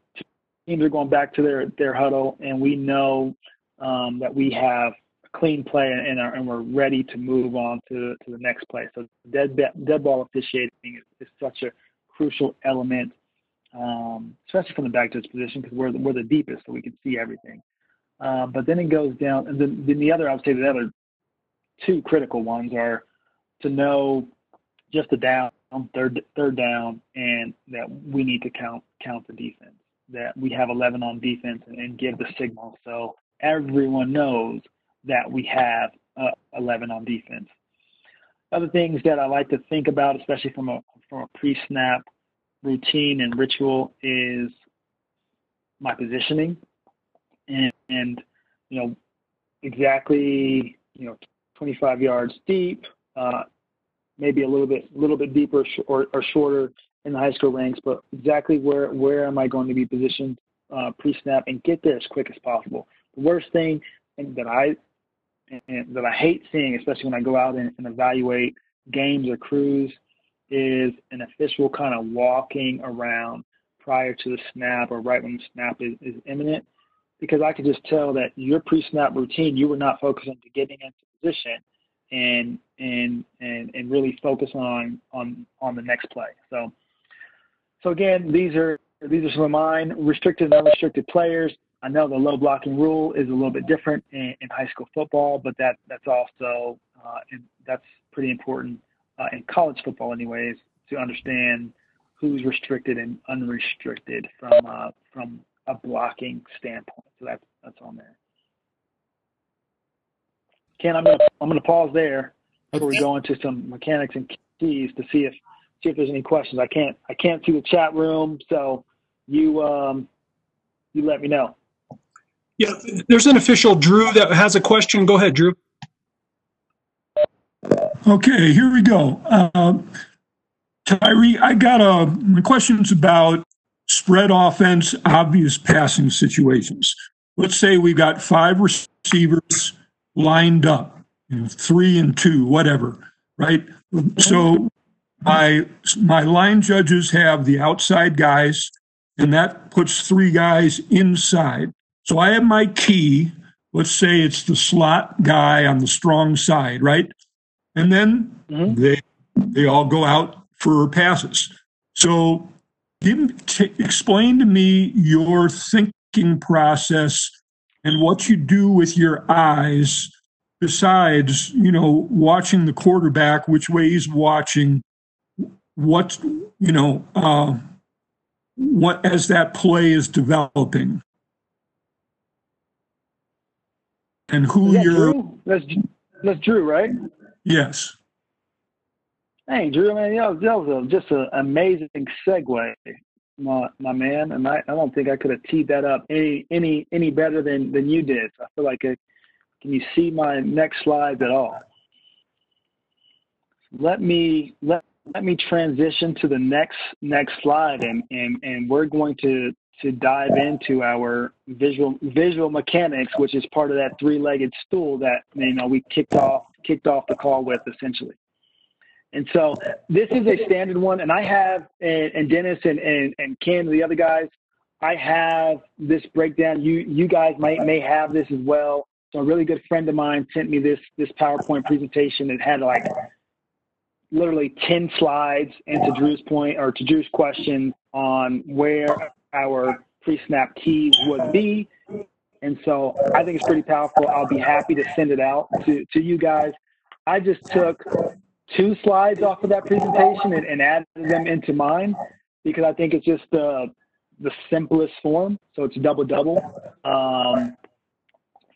Teams are going back to their, their huddle, and we know um, that we have a clean play and, are, and we're ready to move on to, to the next play. So dead, dead ball officiating is, is such a crucial element, um, especially from the back judge position because we're, we're the deepest, so we can see everything. Uh, but then it goes down, and then, then the other, I would say the other two critical ones are to know just the down, third third down, and that we need to count count the defense. That we have 11 on defense and, and give the signal so everyone knows that we have uh, 11 on defense. other things that I like to think about, especially from a from a pre-snap routine and ritual, is my positioning and, and you know exactly you know 25 yards deep, uh, maybe a little bit little bit deeper or, or shorter in the high school ranks, but exactly where where am I going to be positioned uh, pre-snap and get there as quick as possible. The worst thing that I and that I hate seeing, especially when I go out and, and evaluate games or crews, is an official kind of walking around prior to the snap or right when the snap is, is imminent. Because I could just tell that your pre-snap routine, you were not focused on getting into position and and and and really focus on on on the next play. So so again, these are these are some of mine restricted and unrestricted players. I know the low blocking rule is a little bit different in, in high school football, but that that's also uh, and that's pretty important uh, in college football, anyways, to understand who's restricted and unrestricted from uh, from a blocking standpoint. So that's that's on there. Ken, I'm gonna I'm gonna pause there before we go into some mechanics and keys to see if see if there's any questions. I can't I can't see the chat room, so you um you let me know. Yeah, there's an official Drew that has a question. Go ahead, Drew. Okay, here we go. Um, Tyree, I got a questions about spread offense, obvious passing situations. Let's say we've got five receivers lined up, you know, three and two, whatever, right? So my my line judges have the outside guys, and that puts three guys inside. So I have my key. Let's say it's the slot guy on the strong side, right? And then mm-hmm. they they all go out for passes. So give, t- explain to me your thinking process and what you do with your eyes besides you know watching the quarterback which way he's watching what you know uh, what as that play is developing and who you're Drew? That's, that's Drew, right? Yes. Hey, Drew, man, that was, that was a, just an amazing segue, my my man, and I, I don't think I could have teed that up any any any better than than you did. I feel like, it, can you see my next slide at all? Let me let let me transition to the next next slide, and and and we're going to to dive into our visual visual mechanics, which is part of that three-legged stool that you know we kicked off kicked off the call with essentially. And so this is a standard one, and I have and, and Dennis and and and Ken, the other guys, I have this breakdown. You you guys might may have this as well. So a really good friend of mine sent me this this PowerPoint presentation that had like literally 10 slides into Drew's point or to Drew's question on where our pre-snap keys would be. And so I think it's pretty powerful. I'll be happy to send it out to, to you guys. I just took two slides off of that presentation and, and added them into mine because I think it's just the, the simplest form. So it's double double um,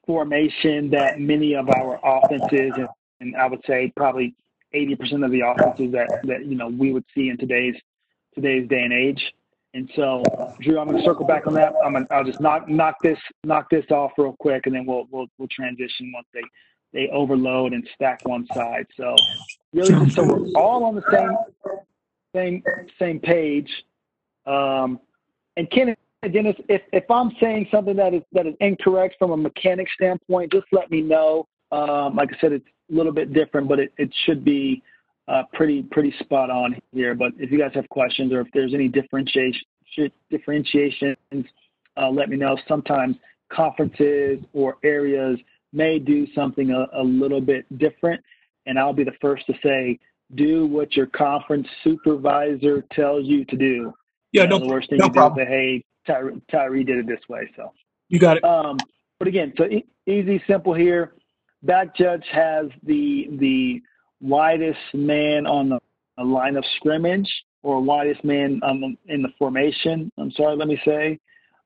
formation that many of our offenses and, and I would say probably 80% of the offenses that, that you know we would see in today's today's day and age and so, Drew, I'm going to circle back on that. I'm going to, I'll just knock knock this knock this off real quick, and then we'll we'll we'll transition once they they overload and stack one side. So, really, so we're all on the same same same page. Um, and Ken Dennis, if if I'm saying something that is that is incorrect from a mechanic standpoint, just let me know. Um, like I said, it's a little bit different, but it, it should be pretty pretty spot on here. But if you guys have questions or if there's any differentiation differentiations, uh, let me know. Sometimes conferences or areas may do something a, a, little bit different, and I'll be the first to say, do what your conference supervisor tells you to do. Yeah, you know, no, the worst thing no you problem. do is say, hey, Tyree, Tyree did it this way. So you got it. Um, but again, so e- easy, simple here. Back judge has the the widest man on the, line of scrimmage or widest man um, in the formation. I'm sorry, let me say,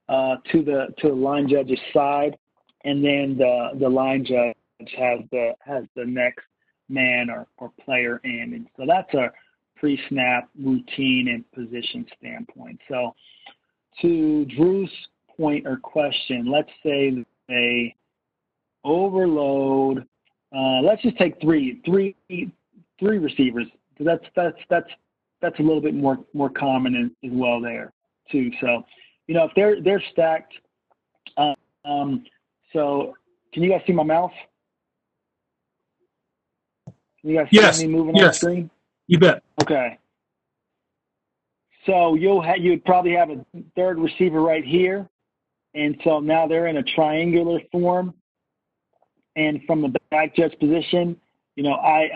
uh, to the to the line judge's side, and then the the line judge has the has the next man or, or player in. And so that's a pre-snap routine and position standpoint. So to Drew's point or question, let's say they overload. Uh, let's just take three, three, three receivers. That's that's that's that's a little bit more more common as, as well there too. So, you know, if they're they're stacked. Um, um, so, can you guys see my mouse? Can you guys Yes, see me moving yes. on the screen? You bet. Okay. So you'll ha- you'd probably have a third receiver right here, and so now they're in a triangular form. And from the back judge position, you know, I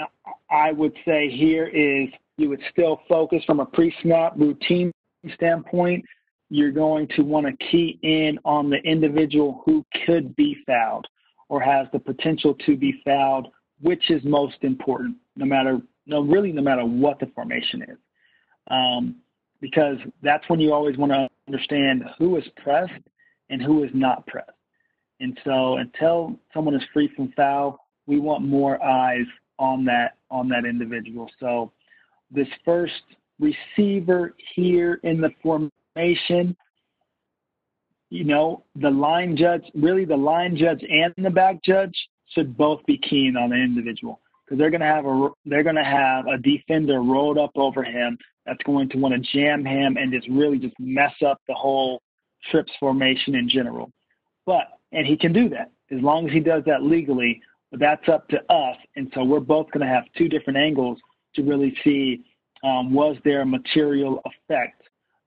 I would say here is you would still focus from a pre-snap routine standpoint. You're going to want to key in on the individual who could be fouled or has the potential to be fouled, which is most important, no matter no really no matter what the formation is. Um, because that's when you always want to understand who is pressed and who is not pressed. And so until someone is free from foul, we want more eyes on that on that individual. So this first receiver here in the formation, you know, the line judge, really the line judge and the back judge should both be keen on the individual because they're going to have a they're going to have a defender rolled up over him that's going to want to jam him and just really just mess up the whole trips formation in general. But and he can do that as long as he does that legally. But that's up to us, and so we're both going to have two different angles to really see um, was there a material effect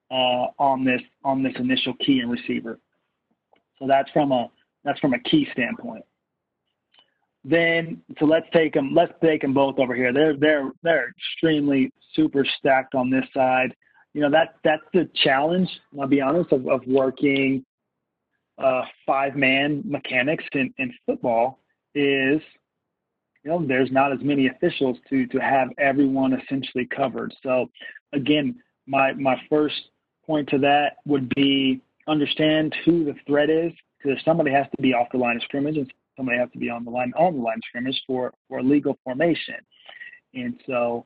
uh, on this on this initial key and receiver. So that's from a that's from a key standpoint. Then so let's take them let's take them both over here. They're they're they're extremely super stacked on this side. You know that that's the challenge. I'll be honest of, of working uh, five man mechanics in, in football is you know there's not as many officials to to have everyone essentially covered. So again, my my first point to that would be understand who the threat is because somebody has to be off the line of scrimmage and somebody has to be on the line on the line of scrimmage for for legal formation. And so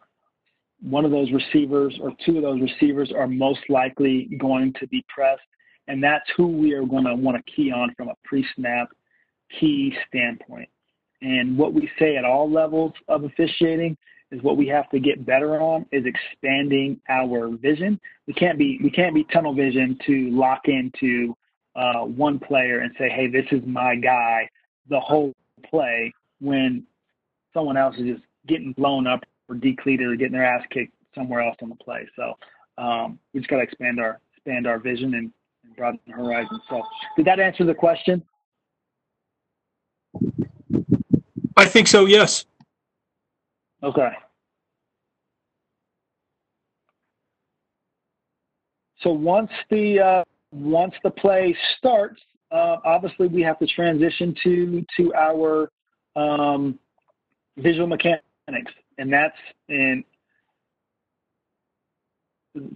one of those receivers or two of those receivers are most likely going to be pressed and that's who we are going to want to key on from a pre-snap key standpoint. And what we say at all levels of officiating is what we have to get better on is expanding our vision. We can't be we can't be tunnel vision to lock into uh, one player and say, hey, this is my guy the whole play when someone else is just getting blown up or decleated or getting their ass kicked somewhere else on the play. So um, we just got to expand our expand our vision and broaden the horizon. So did that answer the question? I think so. Yes. Okay. So once the uh, once the play starts, uh, obviously we have to transition to to our um, visual mechanics, and that's in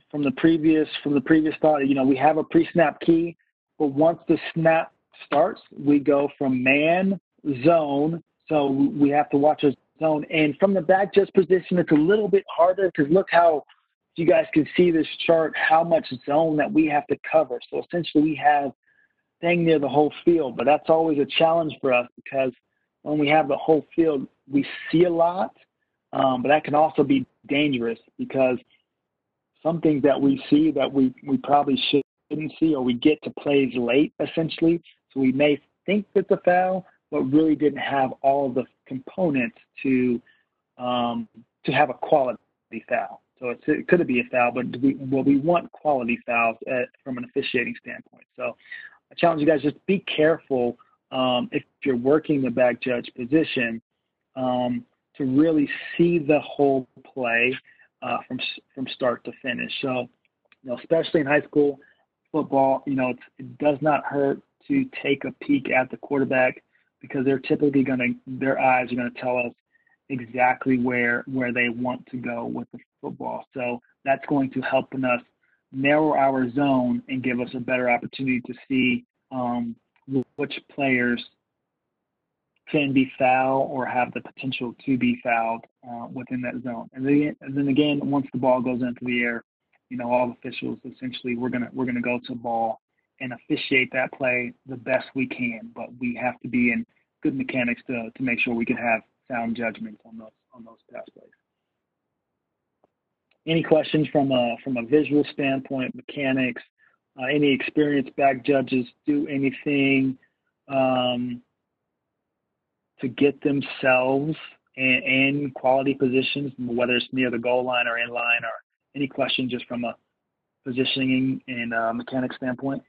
from the previous from the previous thought. You know, we have a pre-snap key, but once the snap starts, we go from man zone. So we have to watch a zone, and from the back judge position, it's a little bit harder because look how you guys can see this chart how much zone that we have to cover. So essentially, we have dang near the whole field, but that's always a challenge for us because when we have the whole field, we see a lot, um, but that can also be dangerous because some things that we see that we, we probably shouldn't see or we get to plays late essentially. So we may think it's a foul, but really didn't have all the components to um, to have a quality foul. So it could be a foul, but we, well, we want quality fouls at, from an officiating standpoint. So I challenge you guys just be careful um, if you're working the back judge position um, to really see the whole play uh, from from start to finish. So, you know, especially in high school football, you know, it does not hurt to take a peek at the quarterback because they're typically going to their eyes are going to tell us exactly where where they want to go with the football. So that's going to help in us narrow our zone and give us a better opportunity to see um, which players can be foul or have the potential to be fouled uh, within that zone. And then, and then again, once the ball goes into the air, you know, all officials essentially we're gonna we're gonna go to ball and officiate that play the best we can. But we have to be in good mechanics to to make sure we can have sound judgments on those on those pass plays. Any questions from a from a visual standpoint, mechanics, uh, any experienced back judges do anything um, to get themselves in, in, quality positions, whether it's near the goal line or in line, or any question just from a positioning and uh, mechanics standpoint?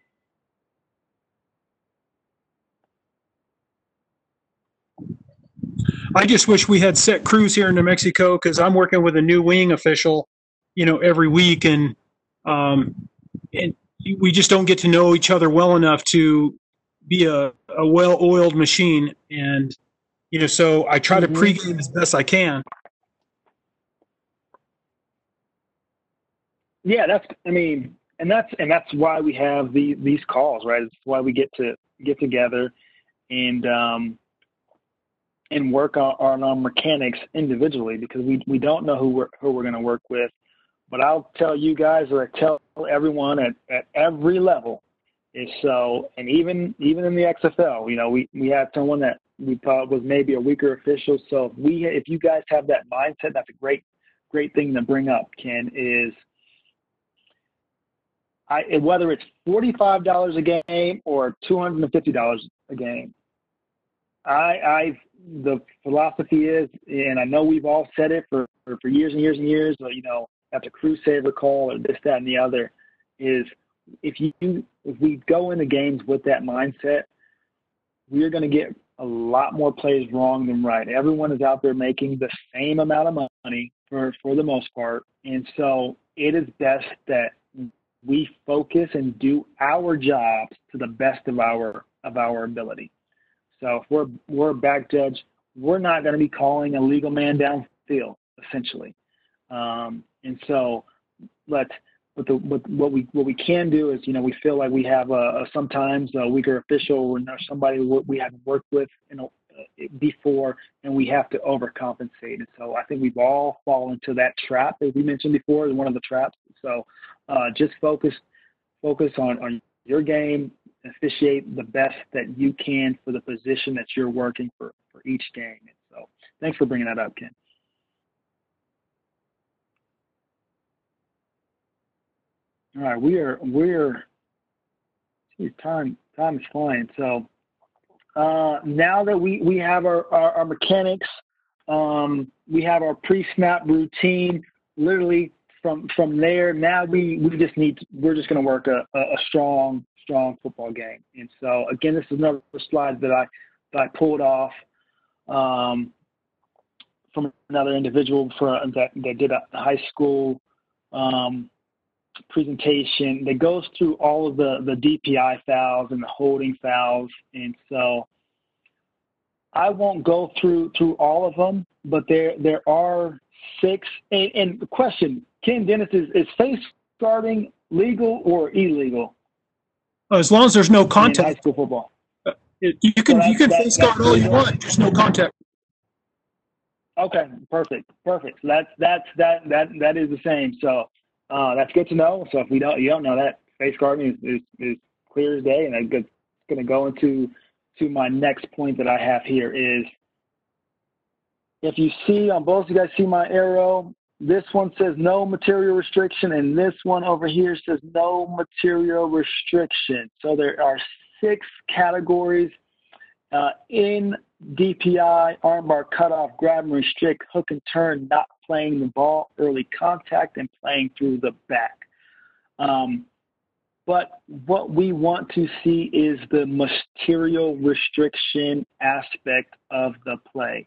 I just wish we had set crews here in New Mexico because I'm working with a new wing official, you know, every week, and um, and we just don't get to know each other well enough to be a, a well-oiled machine. And you know, so I try to mm-hmm. pregame as best I can. Yeah, that's. I mean, and that's and that's why we have the these calls, right? It's why we get to get together and um, and work on, on our mechanics individually because we we don't know who we're who we're going to work with. But I'll tell you guys, or I tell everyone at, at every level, is so, and even even in the XFL, you know, we we had someone that we thought was maybe a weaker official. So if we if you guys have that mindset, that's a great great thing to bring up. Ken is. I, whether it's forty-five dollars a game or two hundred and fifty dollars a game, I, I the philosophy is, and I know we've all said it for, for, for years and years and years, But, you know, after crew saver call or this, that, and the other, is if you if we go into games with that mindset, we're going to get a lot more plays wrong than right. Everyone is out there making the same amount of money for for the most part, and so it is best that we focus and do our jobs to the best of our of our ability. So if we're we're a back judge, we're not going to be calling a legal man downfield, essentially. Um, and so let's but the what, we what we can do is you know we feel like we have a, a sometimes a weaker official or somebody we haven't worked with you know before and we have to overcompensate and so I think we've all fallen into that trap as we mentioned before is one of the traps so uh, just focus focus on on your game officiate the best that you can for the position that you're working for for each game. And so, thanks for bringing that up, Ken. All right, we are we're geez, time time is flying. So uh, now that we we have our our, our mechanics, um, we have our pre-snap routine. Literally from from there, now we we just need we're just going to work a, a strong strong football game. And so again, this is another slide that I that I pulled off um, from another individual for, that that did a high school um, presentation that goes through all of the the DPI fouls and the holding fouls. And so I won't go through through all of them, but there there are six. And, and the question, Ken Dennis, is is face guarding legal or illegal? As long as there's no contact. high school football. Uh, you can you can face guard all you want, just no contact. Okay, perfect, perfect. So that's that's that that that is the same. So uh, that's good to know. So if we don't you don't know that face guarding is, is, is clear as day, and I'm going to go into to my next point that I have here is if you see on both you guys see my arrow this one says no material restriction, and this one over here says no material restriction. So there are six categories uh, in DPI, armbar cutoff, grab and restrict, hook and turn, not playing the ball, early contact, and playing through the back. Um, but what we want to see is the material restriction aspect of the play.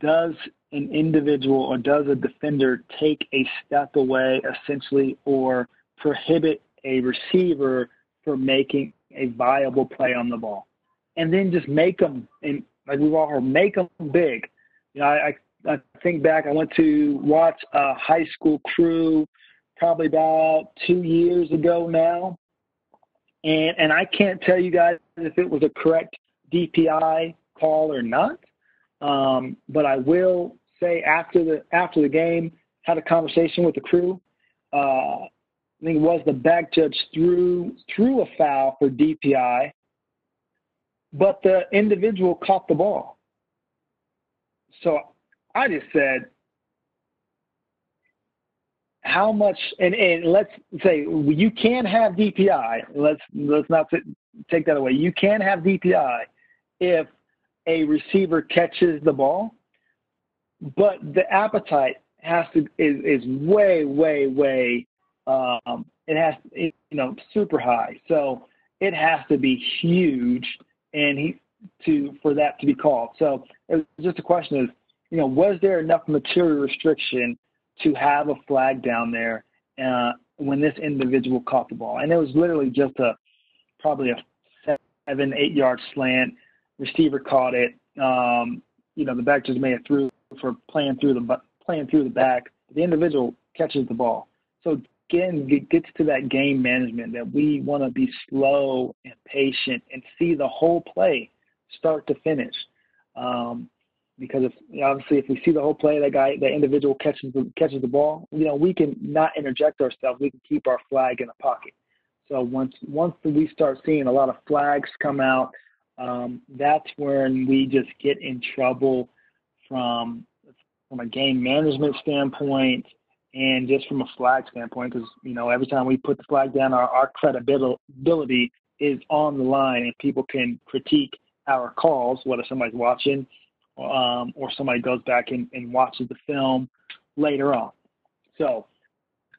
Does an individual or does a defender take a step away essentially or prohibit a receiver from making a viable play on the ball? And then just make them, and like we've all heard, make them big. You know, I, I think back, I went to watch a high school crew probably about two years ago now. And, and I can't tell you guys if it was a correct DPI call or not. Um, but I will say after the after the game, had a conversation with the crew. Uh, I think it was the back judge threw threw a foul for DPI, but the individual caught the ball. So I just said, how much? And, and let's say you can have DPI. Let's let's not take that away. You can have DPI if a receiver catches the ball, but the appetite has to is, is way way way um, it has you know super high so it has to be huge and he to for that to be called so just a question of you know was there enough material restriction to have a flag down there uh, when this individual caught the ball and it was literally just a probably a seven eight yard slant receiver caught it um, you know the back just made it through for playing through the playing through the back. The individual catches the ball. So again, it gets to that game management that we want to be slow and patient and see the whole play start to finish. Um, because if obviously if we see the whole play, that guy, that individual catches the catches the ball, you know, we can not interject ourselves. We can keep our flag in the pocket. So once once we start seeing a lot of flags come out, um, that's when we just get in trouble from from a game management standpoint and just from a flag standpoint because you know every time we put the flag down our, our credibility is on the line and people can critique our calls whether somebody's watching um, or somebody goes back and, and watches the film later on. So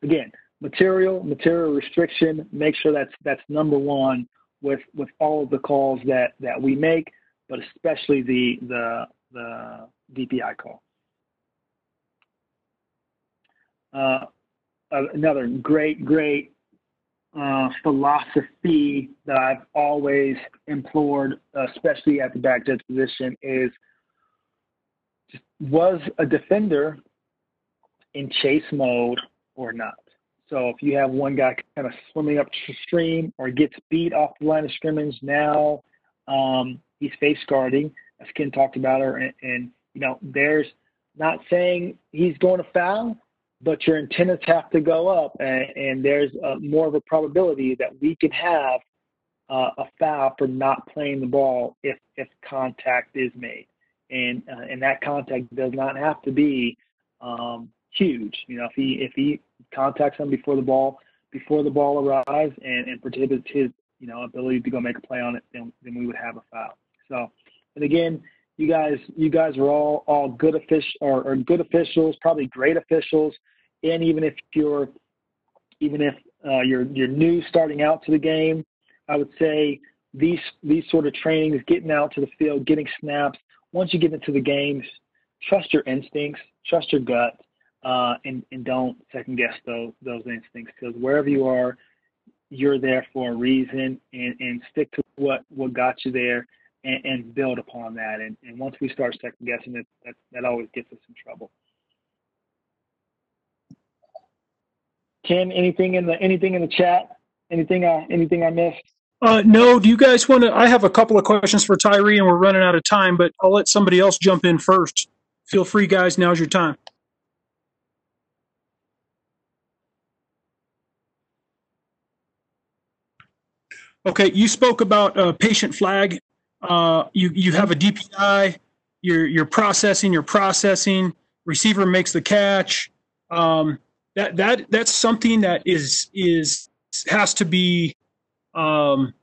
again material material restriction make sure that's that's number one with with all of the calls that that we make but especially the the the dpi call. Uh, another great, great uh, philosophy that I've always implored, especially at the back judge position, is was a defender in chase mode or not. So if you have one guy kind of swimming upstream or gets beat off the line of scrimmage, now um, he's face guarding, as Ken talked about, her, and, and you know, there's not saying he's going to foul, but your antennas have to go up, and, and there's a, more of a probability that we could have uh, a foul for not playing the ball if if contact is made, and uh, and that contact does not have to be um, huge. You know, if he if he contacts him before the ball before the ball arrives and, and prohibits his you know ability to go make a play on it, then then we would have a foul. So, and again, you guys you guys are all all good official or, or good officials, probably great officials and even if you're even if uh, you're you're new starting out to the game, I would say these these sort of trainings, getting out to the field, getting snaps. Once you get into the games, trust your instincts, trust your gut, uh, and and don't second guess those those instincts because wherever you are, you're there for a reason, and and stick to what what got you there, and, and build upon that. And and once we start second guessing it, that that always gets us in trouble. Ken, anything in the anything in the chat? Anything I anything I missed? Uh, no. Do you guys want to? I have a couple of questions for Tyree, and we're running out of time. But I'll let somebody else jump in first. Feel free, guys. Now's your time. Okay, you spoke about uh, patient flag. Uh, you you have a DPI. You're you're processing. You're processing. Receiver makes the catch. Um, that that that's something that is is has to be um,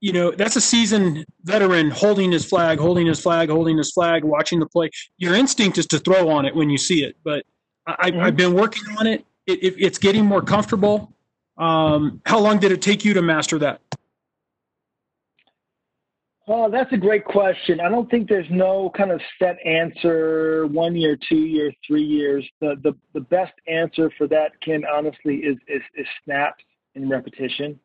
you know that's a seasoned veteran holding his flag holding his flag holding his flag watching the play your instinct is to throw on it when you see it but I, have mm-hmm. been working on it. It, it. it's getting more comfortable um, how long did it take you to master that Oh, that's a great question. I don't think there's no kind of set answer, one year, two years, three years. The the, the best answer for that, Ken, honestly, is, is, is snaps and repetition.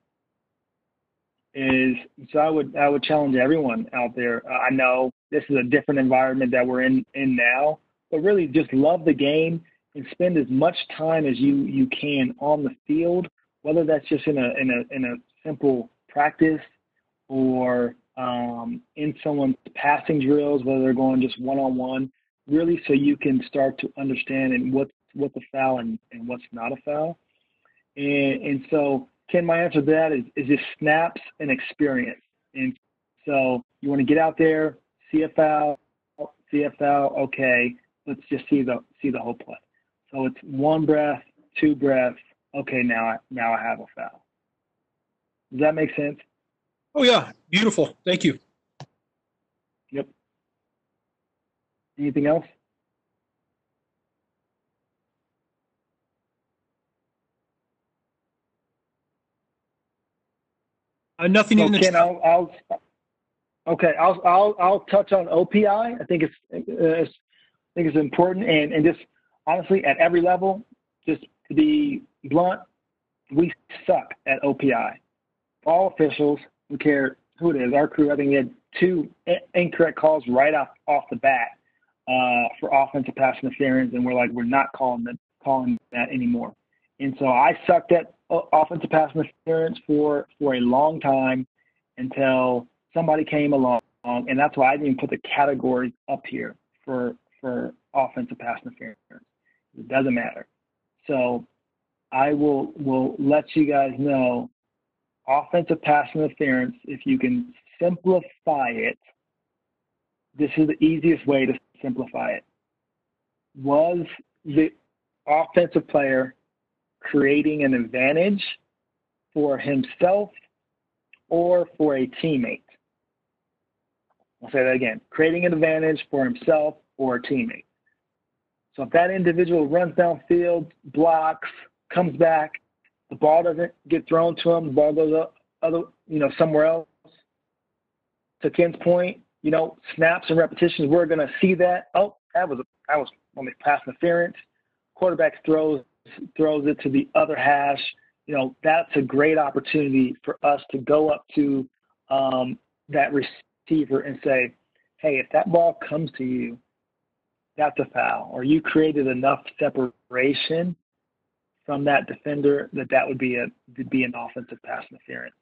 Is so I would I would challenge everyone out there. Uh, I know this is a different environment that we're in in now, but really just love the game and spend as much time as you you can on the field, whether that's just in a in a in a simple practice or um, in someone's passing drills, whether they're going just one on one, really, so you can start to understand and what what's a foul and, and what's not a foul. And and so, Ken, my answer to that is is just snaps and experience. And so you want to get out there, see a foul, see a foul. Okay, let's just see the see the whole play. So it's one breath, two breaths. Okay, now I now I have a foul. Does that make sense? Oh yeah, beautiful. Thank you. Yep. Anything else? Uh, nothing in the Ken. I'll, I'll okay. I'll I'll I'll touch on OPI. I think it's, it's I think it's important and and just honestly at every level, just to be blunt, we suck at OPI. All officials, we care who it is. Our crew, I think we had two incorrect calls right off off the bat uh, for offensive pass interference, and we're like, we're not calling that calling that anymore. And so I sucked at Uh, offensive pass interference for for a long time until somebody came along, and that's why I didn't even put the categories up here for for offensive pass interference. It doesn't matter. So I will will let you guys know offensive pass interference. If you can simplify it, this is the easiest way to simplify it. Was the offensive player creating an advantage for himself or for a teammate? I'll say that again creating an advantage for himself or a teammate. So if that individual runs downfield, blocks, comes back, the ball doesn't get thrown to him, the ball goes up other you know, somewhere else. To Ken's point, you know, snaps and repetitions, we're gonna see that. Oh, that was that was only pass interference. Quarterback throws throws it to the other hash. You know, that's a great opportunity for us to go up to um, that receiver and say, hey, if that ball comes to you, that's a foul, or you created enough separation from that defender that that would be a would be an offensive pass interference.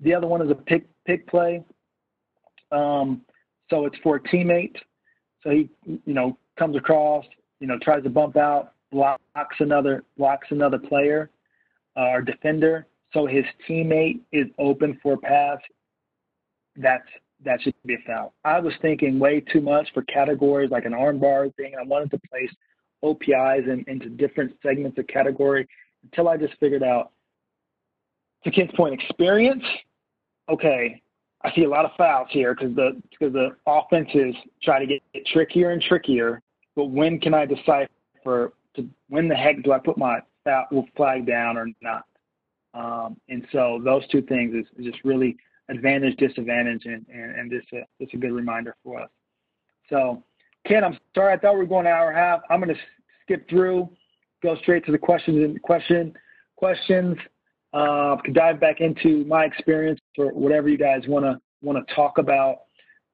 The other one is a pick pick play. Um, so it's for a teammate. So he, you know, comes across, you know, tries to bump out, blocks another blocks another player uh, or defender. So his teammate is open for a pass. That's that should be a foul. I was thinking way too much for categories like an arm bar thing. I wanted to place OPIs in, into different segments of category until I just figured out to Ken's point, experience. Okay, I see a lot of fouls here because the because the offenses try to get, get trickier and trickier. But when can I decipher to when the heck do I put my flag down or not? Um, and so those two things is, is just really advantage, disadvantage, and and, and just a just a good reminder for us. So, Ken, I'm sorry. I thought we were going an hour and a half. I'm going to skip through, go straight to the questions and question questions. Uh, can dive back into my experience or whatever you guys want to want to talk about.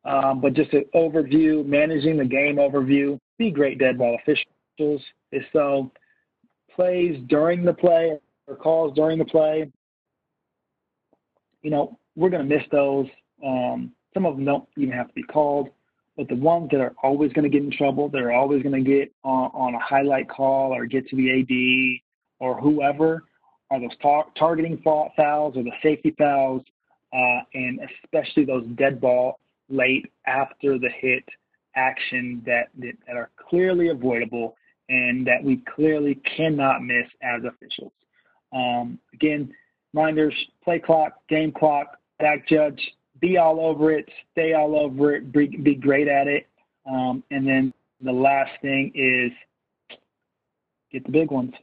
Um, but just an overview, managing the game overview. Be great dead ball officials. If so, plays during the play or calls during the play. You know, we're going to miss those. Um, some of them don't even have to be called, but the ones that are always going to get in trouble, that are always going to get on, on, a highlight call or get to the AD or whoever, are those tar- targeting fouls or the safety fouls, uh, and especially those dead ball late after the hit action that, that are clearly avoidable and that we clearly cannot miss as officials. Um, again, reminders, play clock, game clock, back judge, be all over it, stay all over it, be, be great at it. Um, and then the last thing is get the big ones.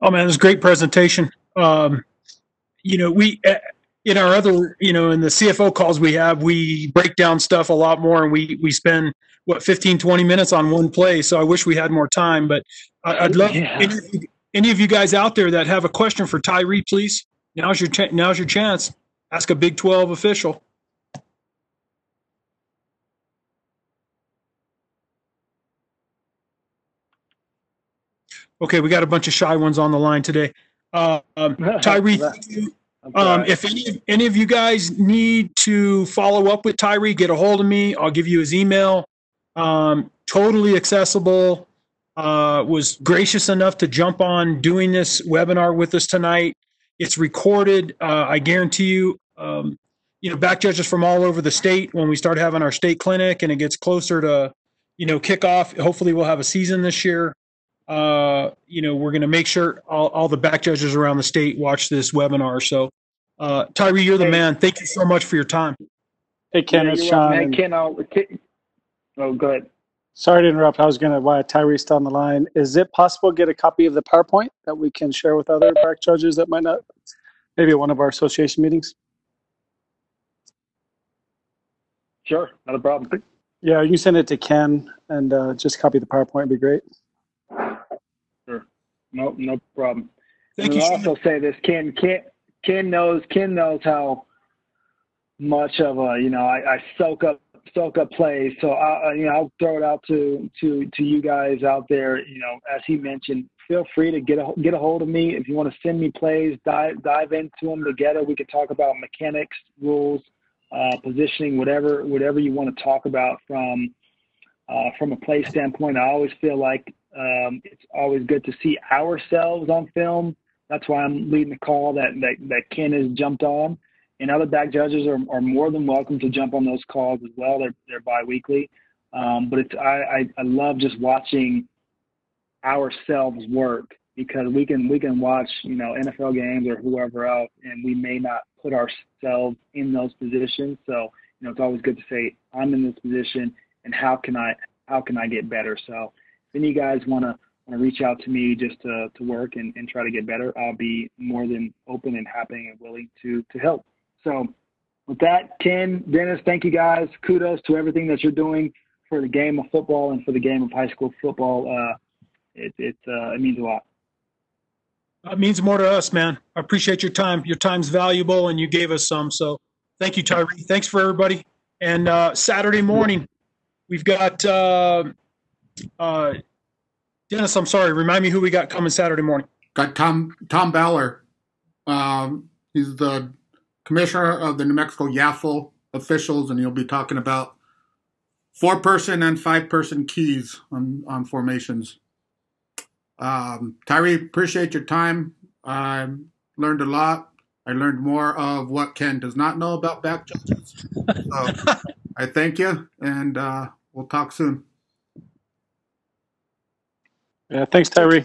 Oh man, it was a great presentation. Um, you know, we in our other, you know, in the CFO calls we have, we break down stuff a lot more, and we we spend what 15, 20 minutes on one play. So I wish we had more time, but I, would love Yeah. any, of you- any of you guys out there that have a question for Tyree, please. Now's your ch- now's your chance. Ask a Big Twelve official. Okay, we got a bunch of shy ones on the line today. Uh, um, Tyree, thank you, Um, if any, any of you guys need to follow up with Tyree, get a hold of me. I'll give you his email. Um, totally accessible. Uh, was gracious enough to jump on doing this webinar with us tonight. It's recorded. Uh, I guarantee you, um, you know, back judges from all over the state. When we start having our state clinic and it gets closer to, you know, kickoff, hopefully we'll have a season this year. Uh, you know, we're going to make sure all, all the back judges around the state watch this webinar. So, uh, Tyree, you're the Hey. man. Thank you so much for your time. Hey, Ken, Yeah, it's you're Sean. welcome. and Hey, Ken, I'll, Ken- oh, go ahead. Sorry to interrupt. I was going to, while Tyree's still on the line, is it possible to get a copy of the PowerPoint that we can share with other back judges that might not, maybe at one of our association meetings? Sure, not a problem. Yeah, you can send it to Ken and uh, just copy the PowerPoint would be great. Sure, no, no problem. Thank and you. I'll Sean. also say this: Ken, Ken, Ken knows, Ken knows how much of a you know I, I soak up soak up plays. So I, you know I'll throw it out to to to you guys out there. You know, as he mentioned, feel free to get a get a hold of me if you want to send me plays. Dive dive into them together. We could talk about mechanics, rules, uh, positioning, whatever whatever you want to talk about from uh, from a play standpoint. I always feel like um, it's always good to see ourselves on film. That's why I'm leading the call that, that, that Ken has jumped on. And other back judges are, are more than welcome to jump on those calls as well. They're, they're biweekly. Um, but it's, I, I, I love just watching ourselves work because we can, we can watch, you know, NFL games or whoever else, and we may not put ourselves in those positions. So, you know, it's always good to say, I'm in this position and how can I, how can I get better? So, if any guys want to want to reach out to me just to, to work and, and try to get better, I'll be more than open and happy and willing to to help. So with that, Ken, Dennis, thank you guys. Kudos to everything that you're doing for the game of football and for the game of high school football. Uh, it it uh, it means a lot. It means more to us, man. I appreciate your time. Your time's valuable, and you gave us some. So, thank you, Tyree. Thanks for everybody. And uh, Saturday morning, we've got uh, uh, Dennis. I'm sorry. Remind me who we got coming Saturday morning. Got Tom Tom Ballard. Um, he's the commissioner of the New Mexico YAFL officials, and he'll be talking about four person and five person keys on, on formations. Um, Tyree, appreciate your time. I learned a lot. I learned more of what Ken does not know about back judges. So I thank you, and uh, we'll talk soon. Yeah, thanks, Tyree.